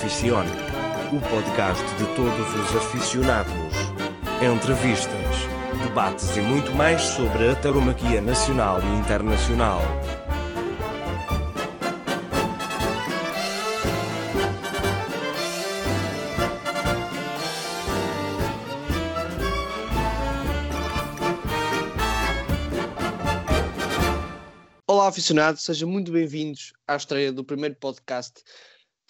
Aficione, o podcast de todos os aficionados. Entrevistas, debates e muito mais sobre a taromaquia nacional e internacional. Olá, aficionados, sejam muito bem-vindos à estreia do primeiro podcast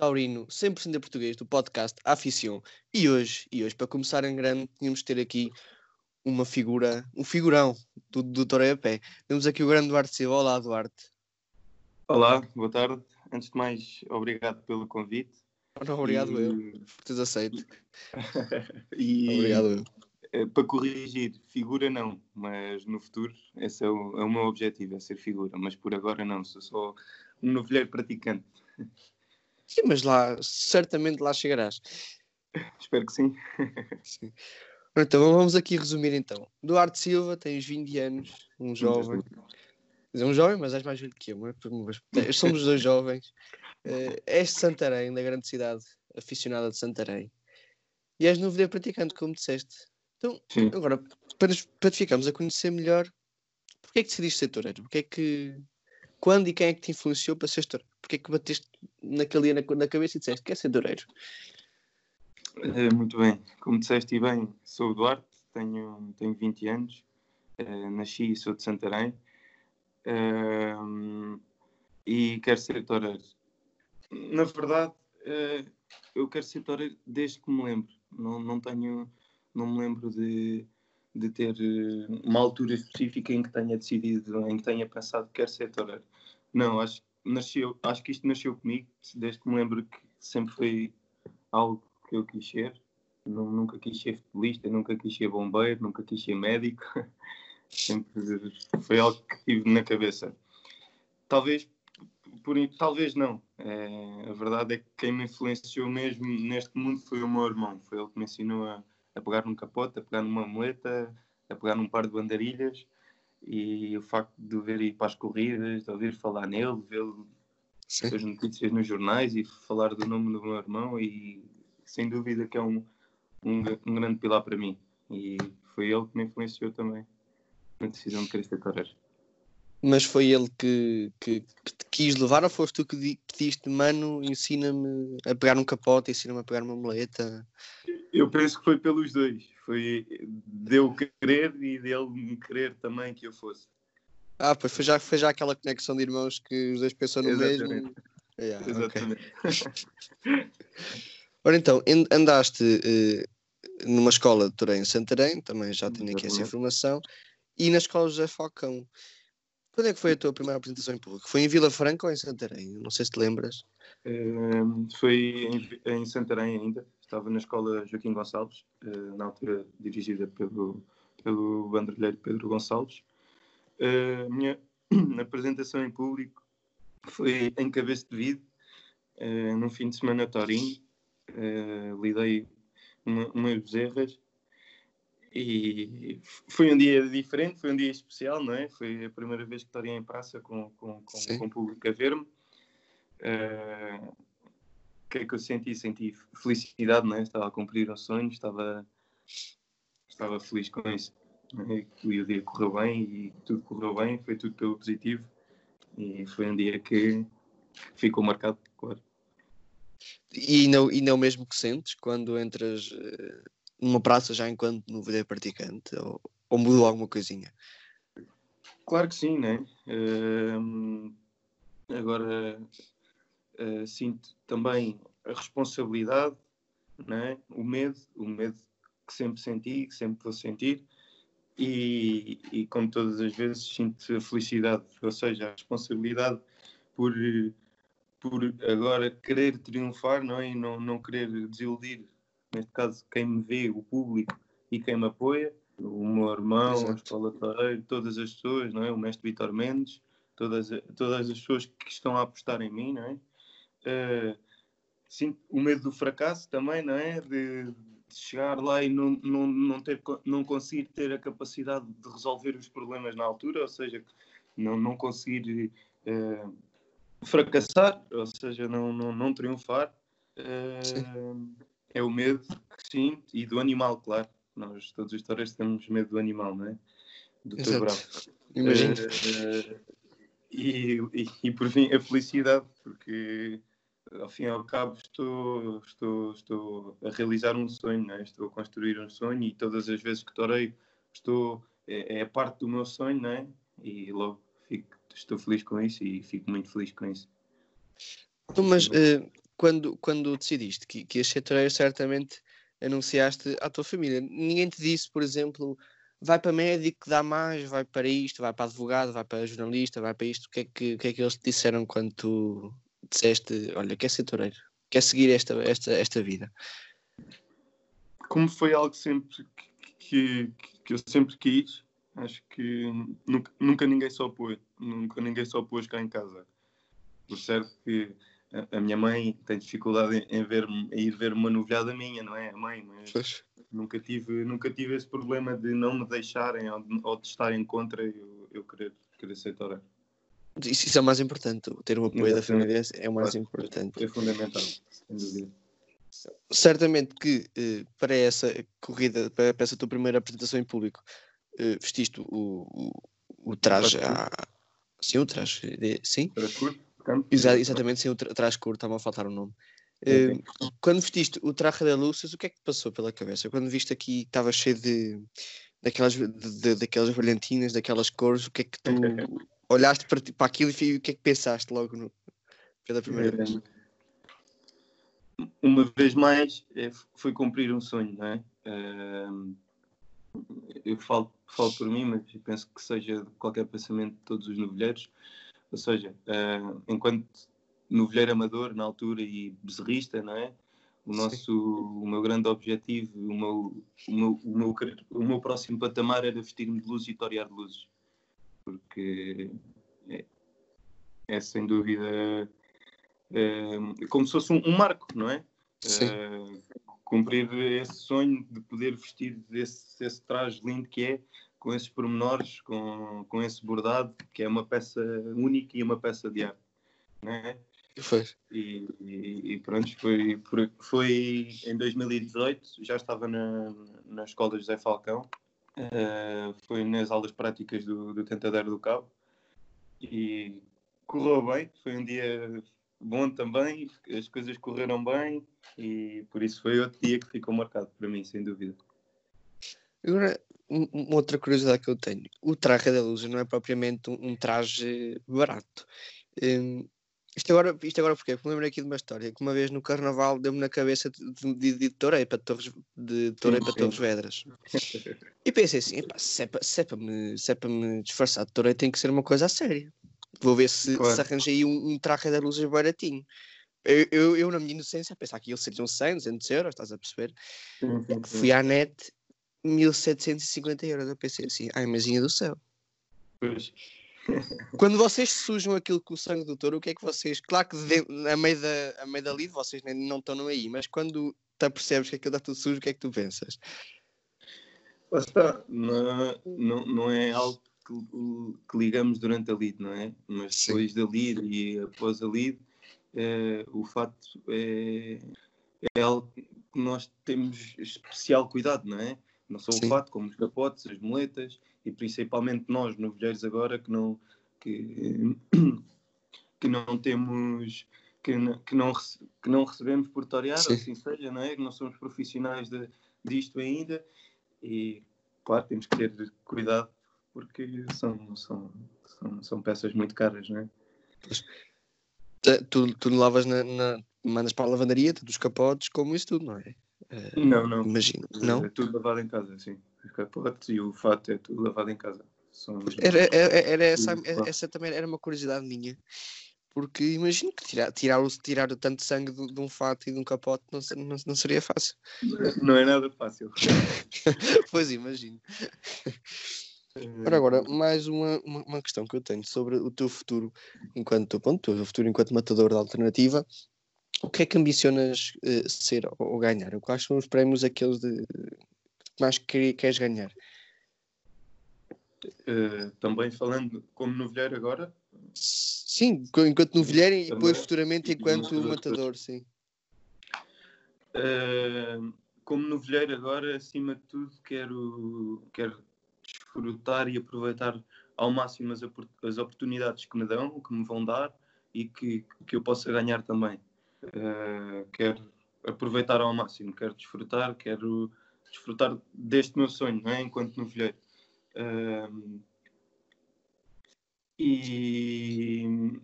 taurino 100% de português do podcast Aficion. E hoje, e hoje, para começar em grande, tínhamos de ter aqui uma figura, um figurão do, do Toreia Pé. Temos aqui o grande Duarte Silva. Olá, Duarte. Olá, boa tarde. Antes de mais, obrigado pelo convite. Obrigado E- eu, por teres aceito. E Obrigado eu. eh, para corrigir, figura não, mas no futuro esse é o, é o meu objetivo, é ser figura, mas por agora não, sou só um novilheiro praticante. Sim, mas lá, certamente lá chegarás. Espero que sim. Sim. Então vamos aqui resumir então. Duarte Silva, tens 20 anos, um jovem. Dizer, um jovem, mas és mais velho que eu. Mas, mas somos dois jovens. Eh, és de Santarém, da grande cidade aficionada de Santarém. E és novo praticante, como disseste. Então, Sim. agora, para, para ficarmos a conhecer melhor, porquê é que decidiste ser toureiro? Porquê é que... Quando e quem é que te influenciou para ser toureiro? Porquê é que bateste naquele dia na, na cabeça e disseste, quer ser toureiro? Eh, Muito bem, como disseste e bem, sou o Duarte, tenho, tenho 20 anos, eh, nasci e sou de Santarém ehm, e quero ser toureiro. Na verdade, eh, eu quero ser toureiro desde que me lembro, não, não tenho, não me lembro de, de ter eh, uma altura específica em que tenha decidido, em que tenha pensado que quero ser toureiro. Não, acho, nasceu, acho que isto nasceu comigo, desde que me lembro que sempre foi algo que eu quis ser. Nu- Nunca quis ser futebolista, nunca quis ser bombeiro, nunca quis ser médico. Sempre foi algo que tive na cabeça. Talvez, por, talvez não. É, a verdade é que quem me influenciou mesmo neste mundo foi o meu irmão. Foi ele que me ensinou a, a pegar num capote, a pegar numa muleta, a pegar num par de bandarilhas. E o facto de o ver ir para as corridas, de ouvir falar nele, vê-lo as notícias nos jornais e falar do nome do meu irmão e sem dúvida que é um, um, um grande pilar para mim e foi ele que me influenciou também na decisão de querer ser toureiro. Mas foi ele que, que, que te quis levar ou foste tu que di- que diste, mano, ensina-me a pegar um capote, ensina-me a pegar uma muleta? Eu penso que foi pelos dois, foi de eu querer e dele me querer também que eu fosse. Ah, pois foi já, foi já aquela conexão de irmãos que os dois pensam no Exatamente. mesmo. Yeah. Exatamente. Ora então, en- andaste eh, numa escola de Torém em Santarém, também já tenho aqui essa informação, e na escola José Falcão. Quando é que foi a tua primeira apresentação em público? Foi em Vila Franca ou em Santarém? Não sei se te lembras. Ehm, foi em, em Santarém ainda, estava na escola Joaquim Gonçalves, eh, na altura dirigida pelo, pelo bandolheiro Pedro Gonçalves. Eh, a minha apresentação em público foi em Cabeça de Vide, eh, num fim de semana Torinho. Eh, lidei uma, umas bezerras e foi um dia diferente, foi um dia especial, não é? Foi a primeira vez que estaria em praça com, com, com, com o público a ver-me. Eh, O que é que eu senti? Senti felicidade, não é? Estava a cumprir um sonho, estava, estava feliz com isso. é? Que o dia correu bem e tudo correu bem, foi tudo pelo positivo. E foi um dia que ficou marcado, claro. E não, e não mesmo que sentes quando entras eh, numa praça já enquanto novilheiro praticante? Ou, ou mudou alguma coisinha? Claro que sim, né? Ehm, agora eh, sinto também a responsabilidade, né? o medo, o medo que sempre senti, que sempre vou sentir, e, e como todas as vezes sinto a felicidade, ou seja, a responsabilidade por, por agora querer triunfar não é? e não, não querer desiludir, neste caso, quem me vê, o público e quem me apoia, o meu irmão, a Exato. Escola Tareiro, todas as pessoas, não é? o mestre Vitor Mendes, todas, todas as pessoas que estão a apostar em mim, não é? Sinto o medo do fracasso também, não é? De, de chegar lá e não, não, não, ter, não conseguir ter a capacidade de resolver os problemas na altura, ou seja, não, não conseguir eh, fracassar, ou seja, não, não, não triunfar. uh, é o medo que sinto e do animal, claro. Nós, todos os toureiros, temos medo do animal, não é? Do teu bravo. Imagino. Uh, e, e, e, por fim, a felicidade, porque ao fim e ao cabo estou, estou, estou a realizar um sonho, não é? estou a construir um sonho e todas as vezes que torei estou, é, é parte do meu sonho, não é? E logo fico, estou feliz com isso e fico muito feliz com isso. Então, mas uh, quando, quando decidiste que, que ias ser certamente anunciaste à tua família. Ninguém te disse, por exemplo, vai para médico, dá mais, vai para isto, vai para advogado, vai para jornalista, vai para isto. O que é que, que, é que eles te disseram quando tu disseste, olha, quer ser toureiro, quer seguir esta, esta, esta vida? Como foi algo sempre que, que, que eu sempre quis, acho que nunca, nunca ninguém se opôs, nunca ninguém se opôs cá em casa. Por certo que a, a minha mãe tem dificuldade em, em, ver, em ir ver uma novilhada minha, não é? A mãe, mas pois. nunca tive, nunca tive esse problema de não me deixarem ou de, ou de estarem contra eu, eu querer, querer ser. Isso, isso é o mais importante. Ter o apoio da família é o mais importante. É fundamental, sem dúvida. Certamente que eh, para essa corrida, para, essa tua primeira apresentação em público, eh, vestiste o, o, o traje. À... Sim, o traje. De... Sim. Exa exatamente, sim, o tra traje curto, estava a faltar o nome. Uh, quando vestiste o traje da Lúcias, o que é que te passou pela cabeça? Quando viste aqui, estava cheio de daquelas, de, de, daquelas brilhantinas, daquelas cores, o que é que tu olhaste para, para aquilo e o que é que pensaste logo no, pela primeira vez? Uma vez mais, é, foi cumprir um sonho, não é? eu falo, falo por mim, mas penso que seja qualquer pensamento de todos os novilheiros. Ou seja, enquanto novilheiro amador na altura e bezerrista, não é? O nosso, o meu grande objetivo, o meu, o meu, o meu, o meu próximo patamar era vestir-me de luz e torear de luzes porque é, é sem dúvida é, como se fosse um, um marco, não é? é? cumprir esse sonho de poder vestir esse, esse traje lindo que é, com esses pormenores, com, com esse bordado, que é uma peça única e uma peça de arte. Não é? Foi. E, e, e, pronto, foi, foi em 2018, já estava na, na escola José Falcão, Uh, foi nas aulas práticas do, do Tentadeiro do Cabo e correu bem. Foi um dia bom também, as coisas correram bem e por isso foi outro dia que ficou marcado para mim, sem dúvida. Agora, uma outra curiosidade que eu tenho: o traje da luz não é propriamente um, traje barato. Um, isto agora, isto agora porquê? Porque me lembro aqui de uma história que uma vez no carnaval deu-me na cabeça de, de, de Torei para Torres, de Torei para Torres Vedras. E pensei assim: se, é para, se, é para me, se é para me disfarçar de Torei, tem que ser uma coisa a séria. Vou ver se, claro. se arranjei um, um traje da luz baratinho. Eu, eu, eu, na minha inocência, a pensar que ele seria um 100, 200 euros, estás a perceber? Sim, sim, sim. Fui à net, 1750 euros. Eu pensei assim: ai, mazinha do céu. Pois. Quando vocês sujam aquilo com o sangue do touro, o que é que vocês. Claro que de, a, meio da, a meio da lide vocês nem, não estão aí, mas quando tu percebes que aquilo está tudo sujo, o que é que tu pensas? está. Não, não, não é algo que, que, ligamos durante a lide, não é? Mas Sim. depois da lide e após a lide, é, o fato é, é algo que nós temos especial cuidado, não é? Não só o fato, como os capotes, as moletas e principalmente nós, novilheiros agora, que não, que, que não temos, que não, que não, que não recebemos por torear, assim seja, não é? Que não somos profissionais de, disto ainda e, claro, temos que ter cuidado porque são, são, são, são peças muito caras, não é? Tu, tu lavas na, na, mandas para a lavandaria, dos capotes, como isso tudo, não é? Uh, não, não. Imagino. Não? É tudo lavado em casa, sim os capotes e o fato é tudo lavado em casa. Era, era, era essa, essa também era uma curiosidade minha. Porque imagino que tirar, tirar, tirar tanto sangue de, de um fato e de um capote não, não, não seria fácil. Não é nada fácil. pois imagino. Ora, agora, mais uma, uma, uma, questão que eu tenho sobre o teu futuro enquanto, ponto, o futuro enquanto matador da alternativa. O que é que ambicionas uh, ser ou, ganhar? Quais são os prémios aqueles de, mais que queres ganhar? Uh, também falando como novilheiro agora? Sim, enquanto novilheiro e depois futuramente enquanto matador, sim. Uh, como novelheiro agora, acima de tudo, quero, quero desfrutar e aproveitar ao máximo as, as oportunidades que me dão, que me vão dar e que, que eu possa ganhar também. Uh, quero aproveitar ao máximo, quero desfrutar, quero desfrutar deste meu sonho, não é? enquanto novelheiro. Uh, e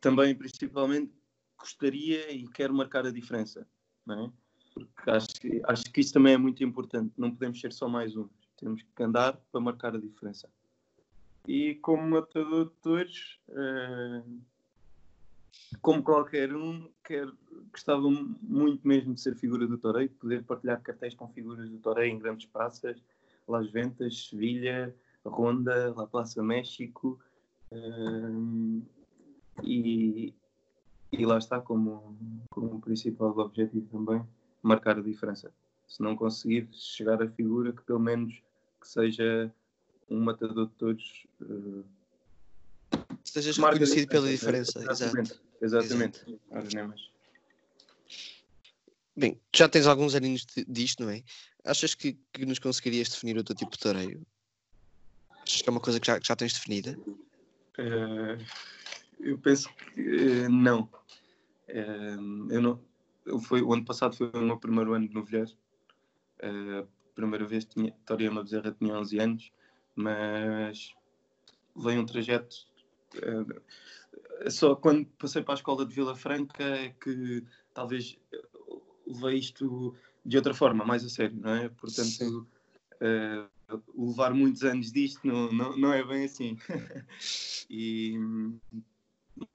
também, principalmente, gostaria e quero marcar a diferença, não é? Porque acho, acho que isso também é muito importante. Não podemos ser só mais um. Temos que andar para marcar a diferença. E como matador de touros, uh, como qualquer um, quer, gostava muito mesmo de ser figura do Torei, poder partilhar cartéis com figuras do Torei em grandes praças, Las Ventas, Sevilha, Ronda, La Plaza México. Uh, e, e lá está como, como principal objetivo também marcar a diferença. Se não conseguir chegar à figura, que pelo menos que seja um matador de todos. Uh, Sejas reconhecido pela diferença, exatamente. Exatamente. exatamente. Bem, já tens alguns aninhos disto, não é? Achas que, que nos conseguirias definir o teu tipo de tareio? Achas que é uma coisa que já, que já tens definida? Uh, eu penso que uh, não. Uh, eu não foi, o ano passado foi o meu primeiro ano de novilheiro. Uh, primeira vez tinha, Toriama Bezerra tinha 11 anos, mas veio um trajeto. Uh, só quando passei para a escola de Vila Franca é que talvez levei isto de outra forma, mais a sério, não é? Portanto, uh, levar muitos anos disto não, não, não é bem assim. e,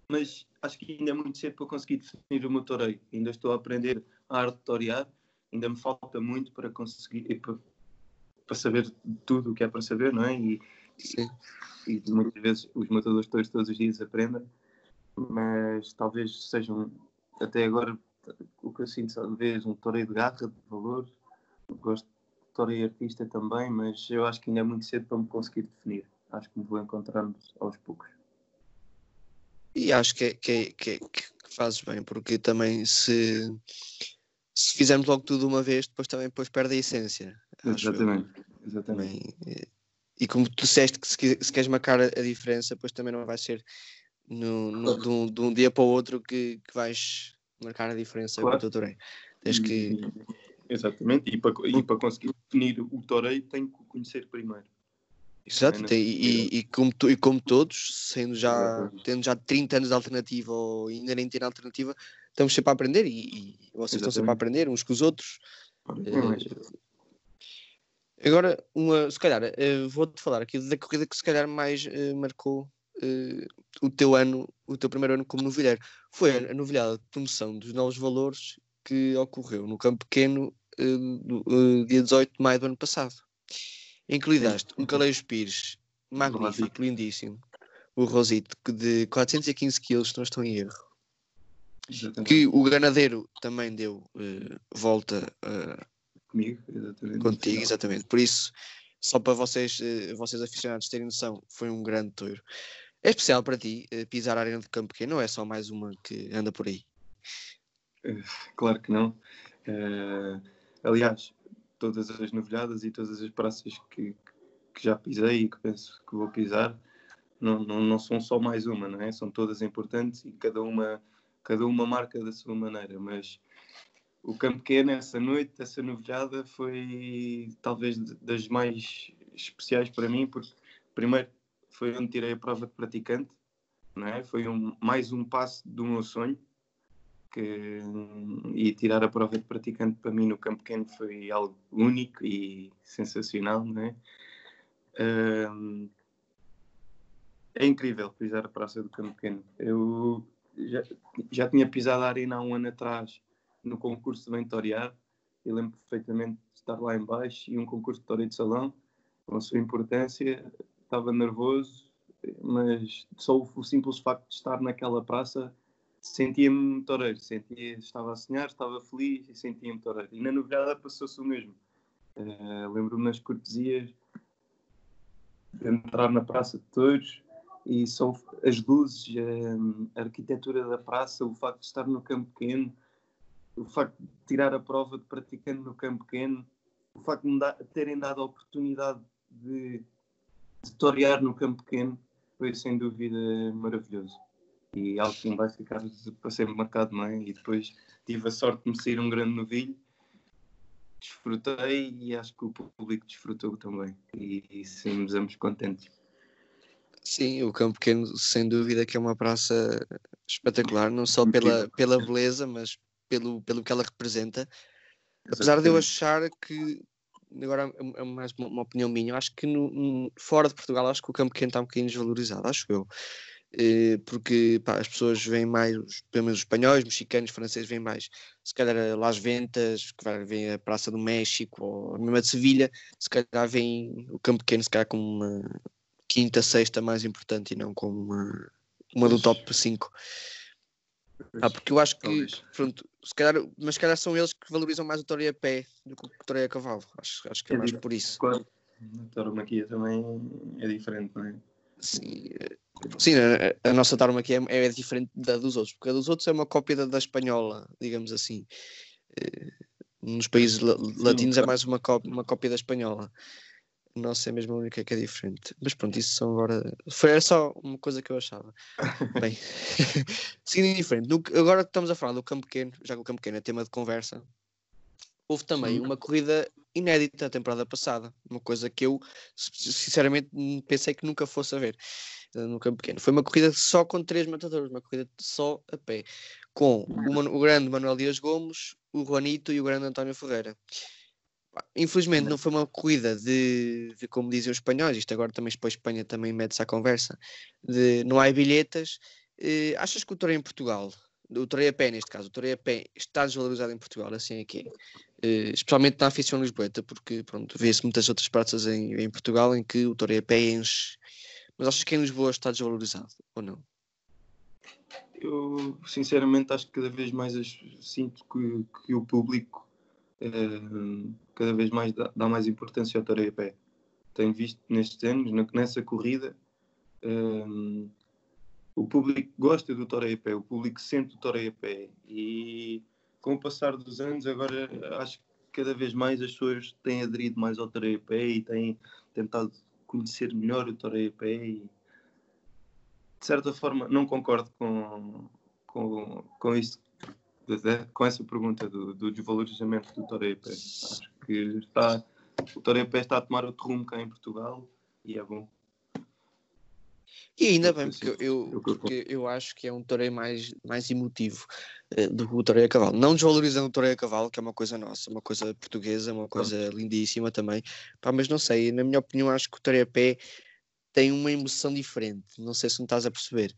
mas acho que ainda é muito cedo para conseguir definir o meu toreio. Ainda estou a aprender a arte de torear, ainda me falta muito para conseguir, para, para saber tudo o que é para saber, não é? E, Sim. e, muitas vezes os matadores todos todos os dias aprendem, mas talvez sejam, até agora, o que eu sinto talvez um toreio de garra, de valor. Gosto de toreio artista também, mas eu acho que ainda é muito cedo para me conseguir definir. Acho que me vou encontrando aos poucos. E acho que, é, que, é, que, é, que fazes bem, porque também se, se fizermos logo tudo uma vez, depois também depois perde a essência. Exatamente. Exatamente. Também, e como tu disseste que se, se queres marcar a, a, diferença, depois também não vai ser no, no, de, um, de, um, dia para o outro que, que vais marcar a diferença claro. com o teu torei. Tens que. Exatamente, e para, e para conseguir definir o torei, tem que conhecer primeiro. Exato, tem, e, e, como, e como todos, sendo já, tendo já 30 anos de alternativa ou ainda nem ter alternativa, estamos sempre a aprender e, e vocês Exatamente. estão sempre a aprender uns com os outros. Uh, agora, uma, se calhar, uh, vou-te falar aqui da corrida que se calhar mais uh, marcou o teu ano, o teu primeiro ano como novilheiro. Foi a novilhada de promoção dos novos valores que ocorreu no Campo Pequeno uh, dia 18 de maio do ano passado em que lidaste um Caleixo Pires magnífico, lindíssimo, o Rosito, de 415 kg, se não estou em erro. Exatamente. Que o Granadeiro também deu uh, volta uh, comigo, exatamente. Contigo, exatamente. Por isso, só para vocês, uh, vocês aficionados terem noção, foi um grande touro. É especial para ti pisar a arena de campo pequeno, não é só mais uma que anda por aí? Claro que não. aliás, todas as novilhadas e todas as praças que, que já pisei e que penso que vou pisar não, não, não são só mais uma, não é? São todas importantes e cada uma, cada uma marca da sua maneira, mas o Campo Pequeno, essa noite, essa novilhada, foi talvez das mais especiais para mim, porque primeiro foi onde tirei a prova de praticante, não é? Foi um, mais um passo do meu sonho, que, e tirar a prova de praticante para mim no campo pequeno foi algo único e sensacional, não é? É incrível pisar a praça do campo pequeno. Eu já, já tinha pisado a arena há um ano atrás no concurso de mentorear. Eu lembro perfeitamente de estar lá embaixo e um concurso de torre de salão, com a sua importância. Estava nervoso, mas só o, simples facto de estar naquela praça sentia-me toureiro, sentia, estava a sonhar, estava feliz e sentia-me toureiro. E na novidade passou-se o mesmo. Uh, Lembro-me nas cortesias de entrar na Praça de Touros e só as luzes, a, a, arquitetura da praça, o facto de estar no campo pequeno, o facto de tirar a prova de praticante no campo pequeno, o facto de me dar, terem dado a oportunidade de, de torear no campo pequeno, foi sem dúvida maravilhoso. E algo que vai ficar para sempre marcado, não é? E depois tive a sorte de me sair um grande novilho, desfrutei e acho que o público desfrutou também. E, e saímos ambos contentes. Sim, o Campo Pequeno, sem dúvida, que é uma praça espetacular, não só pela, pela beleza, mas pelo, pelo que ela representa. Apesar de eu achar que, agora é mais uma, uma opinião minha, eu acho que no, no, fora de Portugal, acho que o Campo Pequeno está um bocadinho desvalorizado, acho eu. Eh, porque pá, as pessoas veem mais, pelo menos os espanhóis, mexicanos, franceses, veem mais, se calhar a Las Ventas, que vai ver a Praça do México, ou a mesma de Sevilha, se calhar veem o Campo Pequeno, se calhar como uma quinta, sexta mais importante e não como uma, uma do top 5. Ah, porque eu acho que, pronto, se calhar, mas se calhar são eles que valorizam mais o Torre a pé do que o Torre a cavalo. Acho, acho que é, é mais por isso. Claro, a tauromaquia também é diferente, não é? Sim, sim a, a nossa tauromaquia é, é diferente da dos outros, porque a dos outros é uma cópia da, da espanhola, digamos assim. Eh, nos países latinos é mais uma cópia, uma cópia da espanhola. Nossa, é mesmo a única que é diferente. Mas pronto, isso são agora. Foi só uma coisa que eu achava. Bem, seguindo diferente. No, agora que estamos a falar do campo pequeno, já que o campo pequeno é tema de conversa, houve também uma corrida inédita a temporada passada. Uma coisa que eu, sinceramente, pensei que nunca fosse a ver eh, no campo pequeno. Foi uma corrida só com três matadores, uma corrida só a pé. Com o, o grande Manuel Dias Gomes, o Juanito e o grande António Ferreira. Infelizmente não foi uma corrida de, de, como dizem os espanhóis, isto agora também depois Espanha também mete-se à conversa, de não há bilhetas. Eh, achas que o Torreio em Portugal, o Torreio a pé neste caso, o Torreio a pé está desvalorizado em Portugal, assim é que é? Eh, especialmente na afição lisboeta, porque pronto, vê-se muitas outras praças em, em Portugal em que o Torreio a pé enche, mas achas que em Lisboa está desvalorizado ou não? Eu sinceramente acho que cada vez mais sinto que, que o público uh, cada vez mais dá, dá, mais importância ao tareia a pé. Tenho visto nestes anos, nessa corrida, um, o público gosta do tareia a pé, o público sente o tareia a pé e com o passar dos anos agora acho que cada vez mais as pessoas têm aderido mais ao tareia a pé e têm tentado conhecer melhor o tareia a pé e de certa forma não concordo com, com, com isso com essa pergunta do, do desvalorizamento do Torepé. Acho que está, o Torepé está a tomar outro rumo cá em Portugal e é bom. E ainda bem, porque eu, porque eu acho que é um toreio mais, mais emotivo uh, do que o toreio a cavalo. Não desvalorizando o toreio a cavalo, que é uma coisa nossa, uma coisa portuguesa, uma coisa lindíssima também. Pá, mas não sei, na minha opinião, acho que o toreio a pé tem uma emoção diferente. Não sei se me estás a perceber.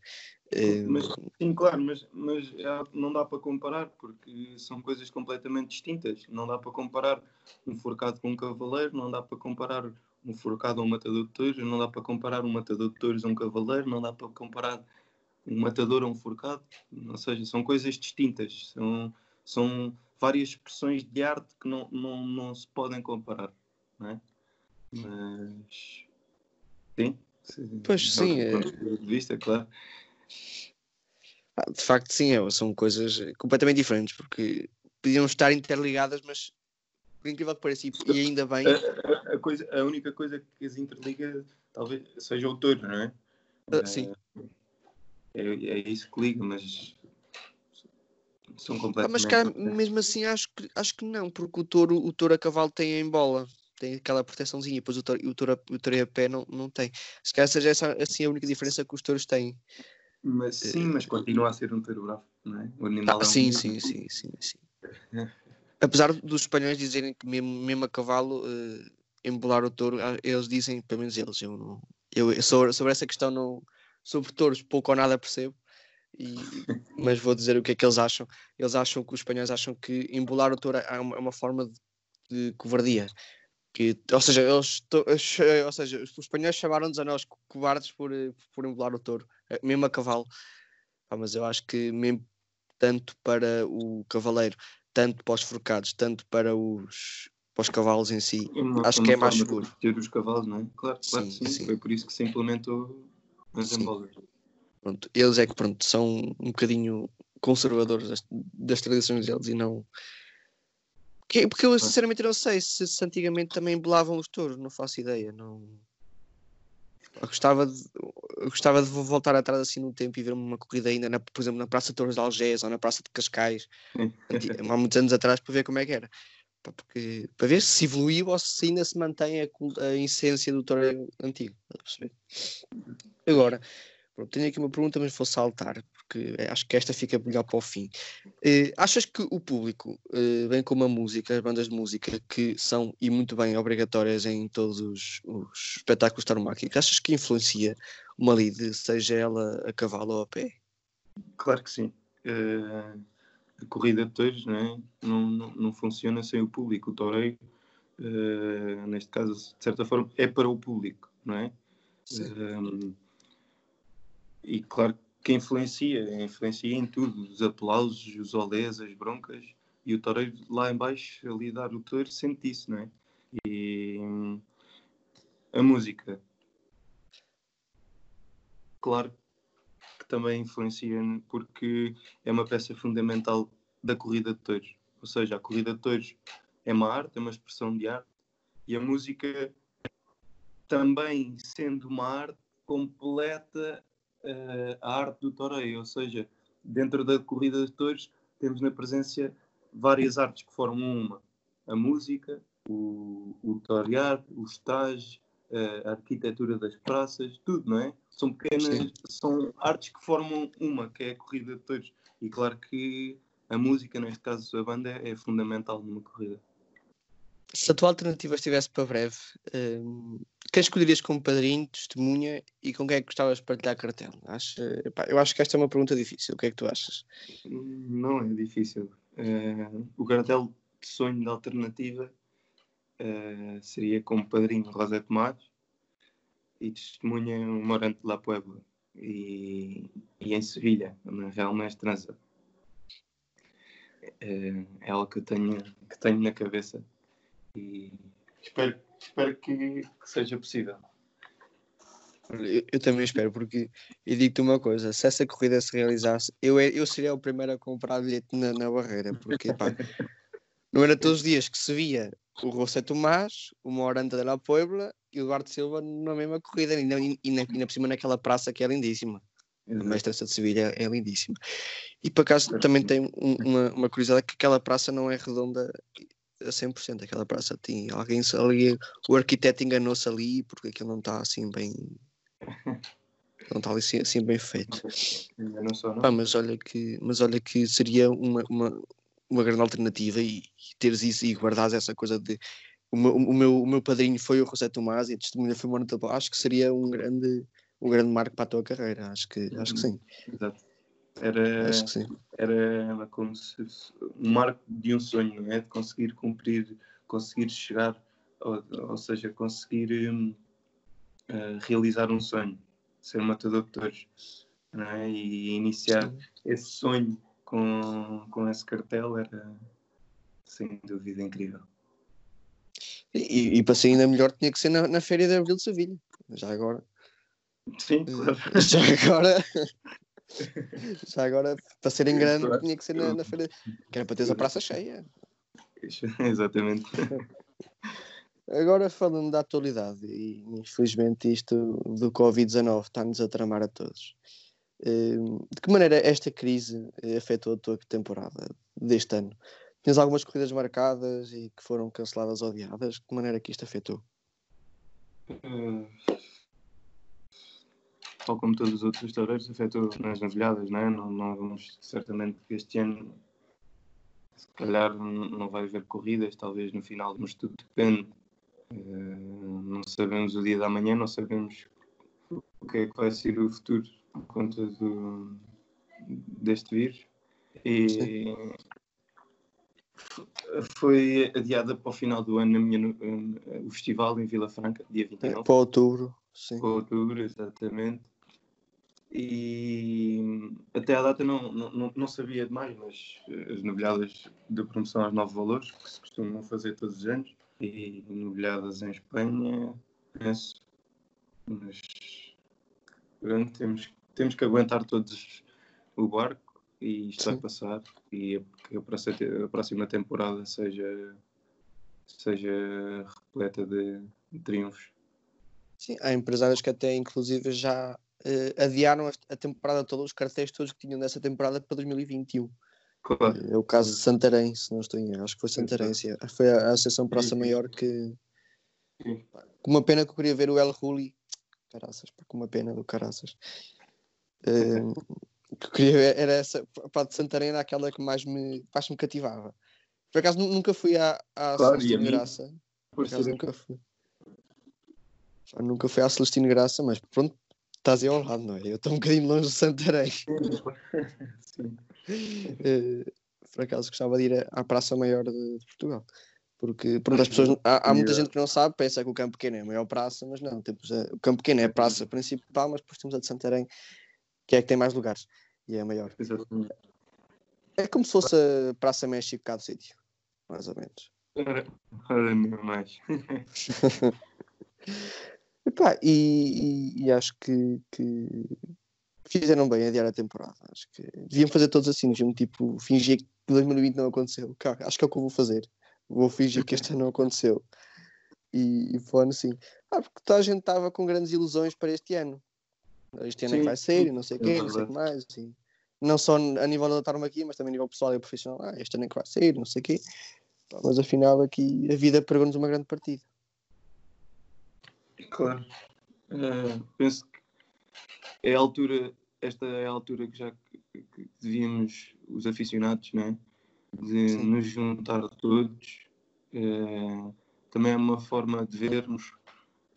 Mas, sim, claro, mas, mas é, não dá para comparar porque são coisas completamente distintas. Não dá para comparar um forcado com um cavaleiro, não dá para comparar um forcado a um matador de touros, não dá para comparar um matador de touros a um cavaleiro, não dá para comparar um matador a um forcado. Ou seja, são coisas distintas, são, são várias expressões de arte que não, não, não se podem comparar. Não é? Mas sim. Pois sim. É de vista, claro. De facto, sim, é, são coisas completamente diferentes, porque podiam estar interligadas, mas por incrível que pareça, e ainda bem. A, a, coisa, a única coisa que as interliga talvez seja o touro, não é? Uh, sim. É, é, isso que liga, mas são completamente. mas cara, mesmo assim acho que, acho que não, porque o touro, o touro a cavalo tem em bola, tem aquela proteçãozinha, depois o touro, o touro, o touro a pé não, não tem. Se calhar seja essa assim a única diferença que os touros têm. Mas sim, mas continua a ser um touro bravo, não é? O animal ah, é um sim, sim, sim, sim, sim. Apesar dos espanhóis dizerem que mesmo, mesmo a cavalo uh, embolar o touro, ah, eles dizem, pelo menos eles, eu não. Eu, sobre, sobre essa questão não. Sobre touros pouco ou nada percebo. E, mas vou dizer o que é que eles acham. Eles acham que os espanhóis acham que embolar o touro é uma, é uma forma de, de covardia. Que, ou seja, eles, ou seja, os espanhóis chamaram-nos a nós covardes por, eh, por embolar o touro, eh, mesmo a cavalo. Ah, mas eu acho que mesmo tanto para o cavaleiro, tanto para os forcados, tanto para os, para os cavalos em si, uma, acho uma que é mais seguro. Ter os cavalos, não é? Claro, claro sim, sim. sim, Foi por isso que se implementou as embolas. Pronto, eles é que pronto, são um bocadinho conservadores das, das tradições deles e não. Porque, porque eu sinceramente não sei se, se antigamente também belavam os touros, não faço ideia. Não... Eu gostava, de, gostava de voltar atrás assim no tempo e ver uma corrida ainda, na, por exemplo, na Praça de Torres de Algés ou na Praça de Cascais, há muitos anos atrás, para ver como é que era. Porque, para ver se evoluiu ou se ainda se mantém a, a essência do touro antigo. Agora, pronto, tenho aqui uma pergunta, mas vou saltar, porque acho que esta fica melhor para o fim. Uh, achas que o público, uh, bem como a música, as bandas de música, que são e muito bem obrigatórias em todos os, os espetáculos tauromáquicos, achas que influencia uma lide, seja ela a cavalo ou a pé? Claro que sim. Uh a corrida de touros não, é? não, não, não, funciona sem o público. O toureiro, uh, neste caso, de certa forma, é para o público, não é? Um, e claro que influencia, influencia em tudo, os aplausos, os olés, as broncas, e o toureiro lá embaixo, ali dar o touro, sente isso, não é? E um, a música, claro que também influencia porque é uma peça fundamental da corrida de touros. Ou seja, a corrida de touros é uma arte, é uma expressão de arte e a música também sendo uma arte completa uh, a arte do toreio, ou seja, dentro da corrida de touros temos na presença várias artes que formam uma. A música, o, o torear, o estágio, a arquitetura das praças, tudo, não é? São pequenas, Sim. são artes que formam uma, que é a corrida de touros. E claro que a música, neste caso a banda, é fundamental numa corrida. Se a tua alternativa estivesse para breve, um, quem escolherias como padrinho, testemunha e com quem é que gostavas de partilhar cartel? Acho, epá, eu acho que esta é uma pergunta difícil. O que é que tu achas? Não é difícil. Uh, o cartel de sonho da alternativa uh, seria como padrinho José Tomás e testemunha um Morante de La Puebla e, e em Sevilha, na Real Mestrança. É, é algo que eu tenho, que tenho na cabeça e espero, espero que, que seja possível. Eu, eu, também espero, porque eu digo-te uma coisa: se essa corrida se realizasse, eu, eu seria o primeiro a comprar bilhete na, na barreira, porque pá, não era todos os dias que se via o José Tomás, o Morante de la Puebla e o Eduardo Silva na mesma corrida, e, na, e, na, e na por cima naquela praça que é lindíssima. A Mestrança de Sevilha é lindíssima. E por acaso também tem um, uma, uma curiosidade que aquela praça não é redonda a 100%. Aquela praça tem alguém ali, o arquiteto enganou-se ali porque aquilo não está assim bem. Não está assim, assim bem feito. Não só, não? Ah, mas, olha que, mas olha que seria uma, uma, uma grande alternativa e, e teres isso e guardares essa coisa de o meu, o meu, o meu padrinho foi o José Tomás e a testemunha foi o Acho que seria um grande, um grande marco para a tua carreira. Acho que, acho que sim. Exato. Era, acho que sim. era como se um marco de um sonho, não é? De conseguir cumprir, conseguir chegar, ou, ou seja, conseguir um, uh, realizar um sonho, ser matador de touros, não é? E iniciar sim. esse sonho com, com esse cartel era sem dúvida incrível. E, e para ser ainda melhor tinha que ser na, na Féria de Abril de Sevilha. Já agora. Sim, eh, claro. Já agora. Já agora, para ser em grande, tinha que ser na, na feira. Que era para teres a praça cheia. Exatamente. Agora falando da atualidade, e infelizmente isto do Covid-19 está-nos a tramar a todos. Eh, de que maneira esta crise afetou a tua temporada deste ano? Tinhas algumas corridas marcadas e que foram canceladas ou adiadas? De que maneira que isto afetou? Tal como todos os outros toureiros, afetou nas novilhadas, não é? Não, não vamos, certamente, este ano, se calhar, não vai haver corridas, talvez no final, mas tudo depende. Uh, não sabemos o dia da manhã, não sabemos o que é que vai ser o futuro por conta do, deste vírus. E foi adiada para o final do ano minha, o festival em Vila Franca, dia 29. É, para outubro, sim. Para outubro, exatamente. E até à data não, não, não sabia demais, mas as novilhadas de promoção aos novos valores, que se costumam fazer todos os anos, e novilhadas em Espanha, penso. Mas pronto, temos, temos que aguentar todos o barco e isto vai Sim. passar e que a próxima- a próxima temporada seja, seja repleta de, de triunfos. Sim, há empresários que até inclusive já eh, adiaram a, temporada toda, os cartéis todos que tinham dessa temporada para 2021. Claro, É o caso de Santarém, se não estou em erro. Acho que foi Santarém, sim. Foi a, a Associação Praça. Maior que. Sim. Com uma pena que eu queria ver o El Ruli. Caraças, pá, com uma pena do Caraças. Eh, o que eu queria ver era essa. Pá, de Santarém era aquela que mais me, mais me cativava. Por acaso nu- nunca fui à, à Claro, Celestino? Graça. Por acaso nunca fui. Pá, nunca fui à Celestino Graça, mas pronto, estás aí ao lado, não é? Eu estou um bocadinho longe de Santarém. Sim. Eh, por acaso gostava de ir à- Praça Maior de, de Portugal. Porque pronto, as pessoas, há, há muita Yeah. gente que não sabe, pensa que o Campo Pequeno é a maior praça, mas não, temos a- o Campo Pequeno é a praça principal, mas depois temos a de Santarém, que é a que tem mais lugares e é a maior. Exatamente. É como se fosse a Praça México cá do sítio, mais ou menos. Ora, ora, nem mais. Epá, e, e- e acho que, que fizeram bem adiar a temporada. Acho que deviam fazer todos assim, deviam tipo fingir que 2020 não aconteceu. Cá, acho que é o que eu vou fazer. Vou fingir que este ano não aconteceu. E, e assim. Ah, porque toda a gente estava com grandes ilusões para este ano. Este ano é que Sim, vai ser, e sim, não sei o é quê, não sei o que mais. assim. Não só a nível da tarmaquia, mas também a nível pessoal e profissional. Ah, este ano é que vai ser, não sei o quê. Pá, Mas afinal aqui a vida pregou-nos uma grande partida. Claro. Eh, penso que é a altura, esta é a altura que já que, devíamos, os aficionados, né? de Sim. nos juntar todos. Eh, também é uma forma de vermos,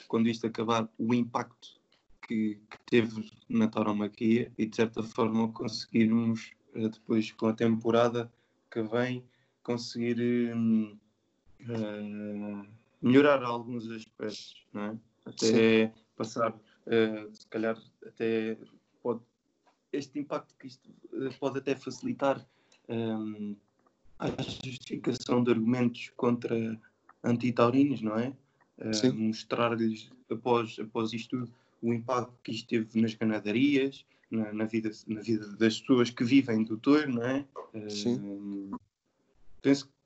quando isto acabar, o impacto que, que teve na tauromaquia e, de certa forma, conseguirmos, eh, depois, com a temporada que vem, conseguir hum, melhorar alguns aspectos, não é? Até passar, eh, se calhar, até pode, este impacto que isto eh, pode até facilitar hum, a justificação de argumentos contra antitaurinos, não é? Sim. Mostrar-lhes, após, após isto tudo, o impacto que isto teve nas ganadarias, na, na vida, na vida das pessoas que vivem do touro, não é? Sim. penso que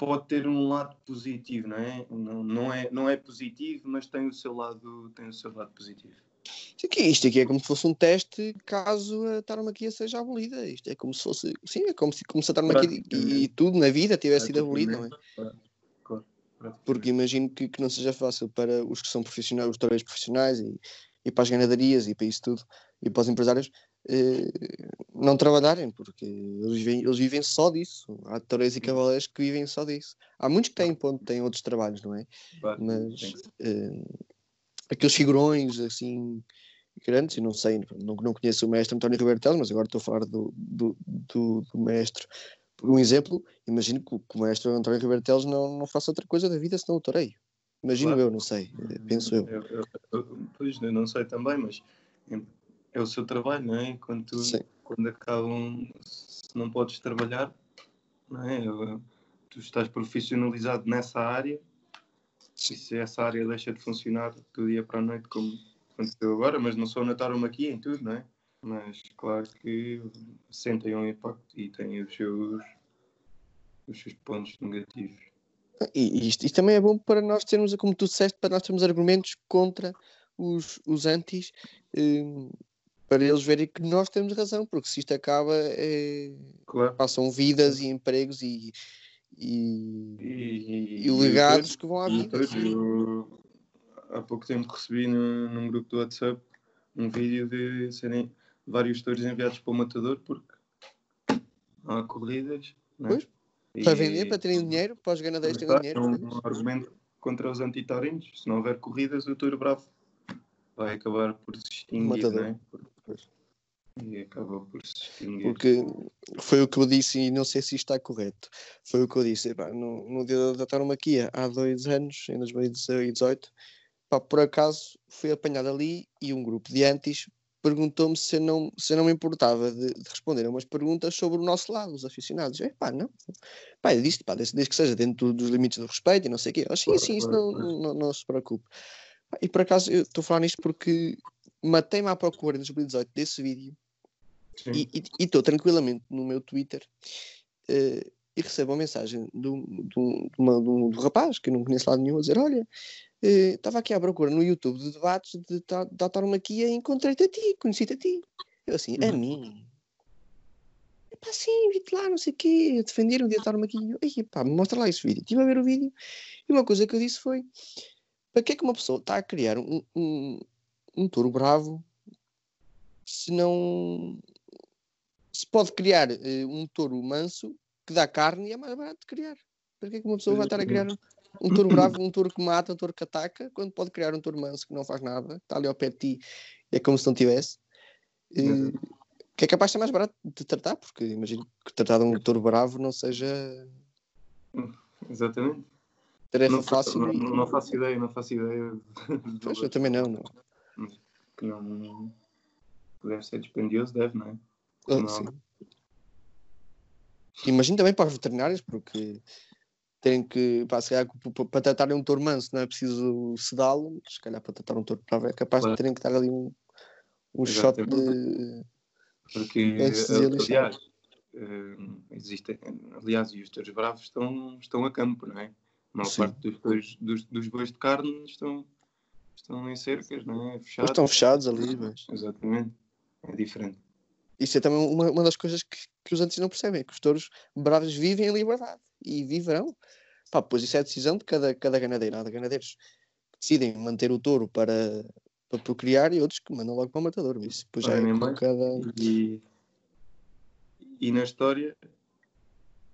pode ter um lado positivo, não é? Não, não é? não é positivo, mas tem o seu lado, tem o seu lado positivo. Isto aqui, isto aqui é como se fosse um teste caso a tauromaquia seja abolida. Isto é como se fosse. Sim, é como se, como se a tauromaquia e, e tudo na vida tivesse sido abolido, não é? Porque imagino que, que não seja fácil para os que são profissionais, os toureiros profissionais e, e para as ganadarias e para isso tudo e para os empresários não trabalharem, porque eles vivem, eles vivem só disso. Há toureiros e cavaleiros que vivem só disso. Há muitos que têm, ponto, têm outros trabalhos, não é? Claro, mas eh, aqueles figurões assim grandes, eu não sei, não, não conheço o mestre António Roberto Teles, mas agora estou a falar do, do, do, do mestre. Por um exemplo, imagino que o, que o mestre António Roberto Teles não, não faça outra coisa da vida senão o toreio. Imagino Claro. eu, não sei, eh, penso eu. Eu, eu, eu- pois, eu não sei também, mas é o seu trabalho, não é? Quando, Sim. quando acabam, se não podes trabalhar, não é? Tu estás profissionalizado nessa área, e se essa área deixa de funcionar do dia para a noite, como aconteceu agora, mas não só na taromaquia, em tudo, não é? Mas claro que sentem um impacto e têm os seus, os seus pontos negativos. E, e isto, isto também é bom para nós termos, como tu disseste, para nós termos argumentos contra os, os antis, eh, para eles verem que nós temos razão, porque se isto acaba, eh, Claro. passam vidas e empregos e, e, E, e legados que vão à vida. depois, eu, há pouco tempo recebi no, num grupo do WhatsApp um vídeo de serem vários touros enviados para o matador porque há corridas. Né? Para vender, para terem dinheiro, para os ganadeiros terem dinheiro. é um, um argumento contra os antitaurinos. Se não houver corridas, o touro bravo vai acabar por se extinguir? Pois. E acaba por se extinguir. Porque foi o que eu disse e não sei se está correto. Foi o que eu disse. epá, no, no dia da tauromaquia, há dois anos, em 2018, pá, por acaso fui apanhado ali e um grupo de antis perguntou-me se não, se não me importava de, de responder a umas perguntas sobre o nosso lado, os aficionados. Eu, pá, não. Pá, eu disse, pá, desde, desde que seja dentro dos limites do respeito e não sei o quê. Eu, sim, Claro, sim, isso não, não, não se preocupe. E por acaso eu estou a falar nisto porque matei-me à procura em 2018 desse vídeo Sim. E estou tranquilamente no meu Twitter uh, e recebo uma mensagem do, do, de uma, do, do rapaz que eu não conheço lado nenhum a dizer: Olha, estava uh, aqui à procura no YouTube de debates de, de, de e encontrei-te a ti, conheci-te a ti. Eu assim, a Uhum. mim? Pá, sim, vi-te lá, não sei o quê, a defender o dia de tauromaquia. Ei, pá, mostra lá esse vídeo. Estive a ver o vídeo e uma coisa que eu disse foi: para que é que uma pessoa está a criar um, um, um touro bravo se não se pode criar eh, um touro manso que dá carne e é mais barato de criar. Para que é que uma pessoa vai estar a criar um touro bravo, um touro que mata, um touro que ataca, quando pode criar um touro manso que não faz nada, está ali ao pé de ti é como se não tivesse. Eh, que é capaz de ser mais barato de tratar, porque imagino que tratar de um touro bravo não seja Exatamente. tarefa Não, fácil. não, e- não- faço ideia, não faço ideia. Pois, eu também não. não. Que não. Deve ser dispendioso, deve, não é? Ah, sim. Imagino também para os veterinários, porque terem que, pá, se calhar, para tratarem um touro manso não é preciso sedá-lo, se calhar para tratar um touro bravo é capaz de Claro. terem que dar ali um, um shot de. Porque, Anestesiolixado. aliás, eh, existem, aliás, e os touros bravos estão, estão a campo, não é? A maior Sim. parte dos, dos, dos bois de carne estão, estão em cercas, não é? Fechados. estão fechados ali, mas. Exatamente. É diferente. Isso é também uma, uma das coisas que, que os antes não percebem, é que os touros bravos vivem em liberdade e viverão. Pá, pois isso é a decisão de cada, cada ganadeiro. Há ganadeiros que decidem manter o touro para, para procriar e outros que mandam logo para o matador. Isso depois já é cada. E, e na história,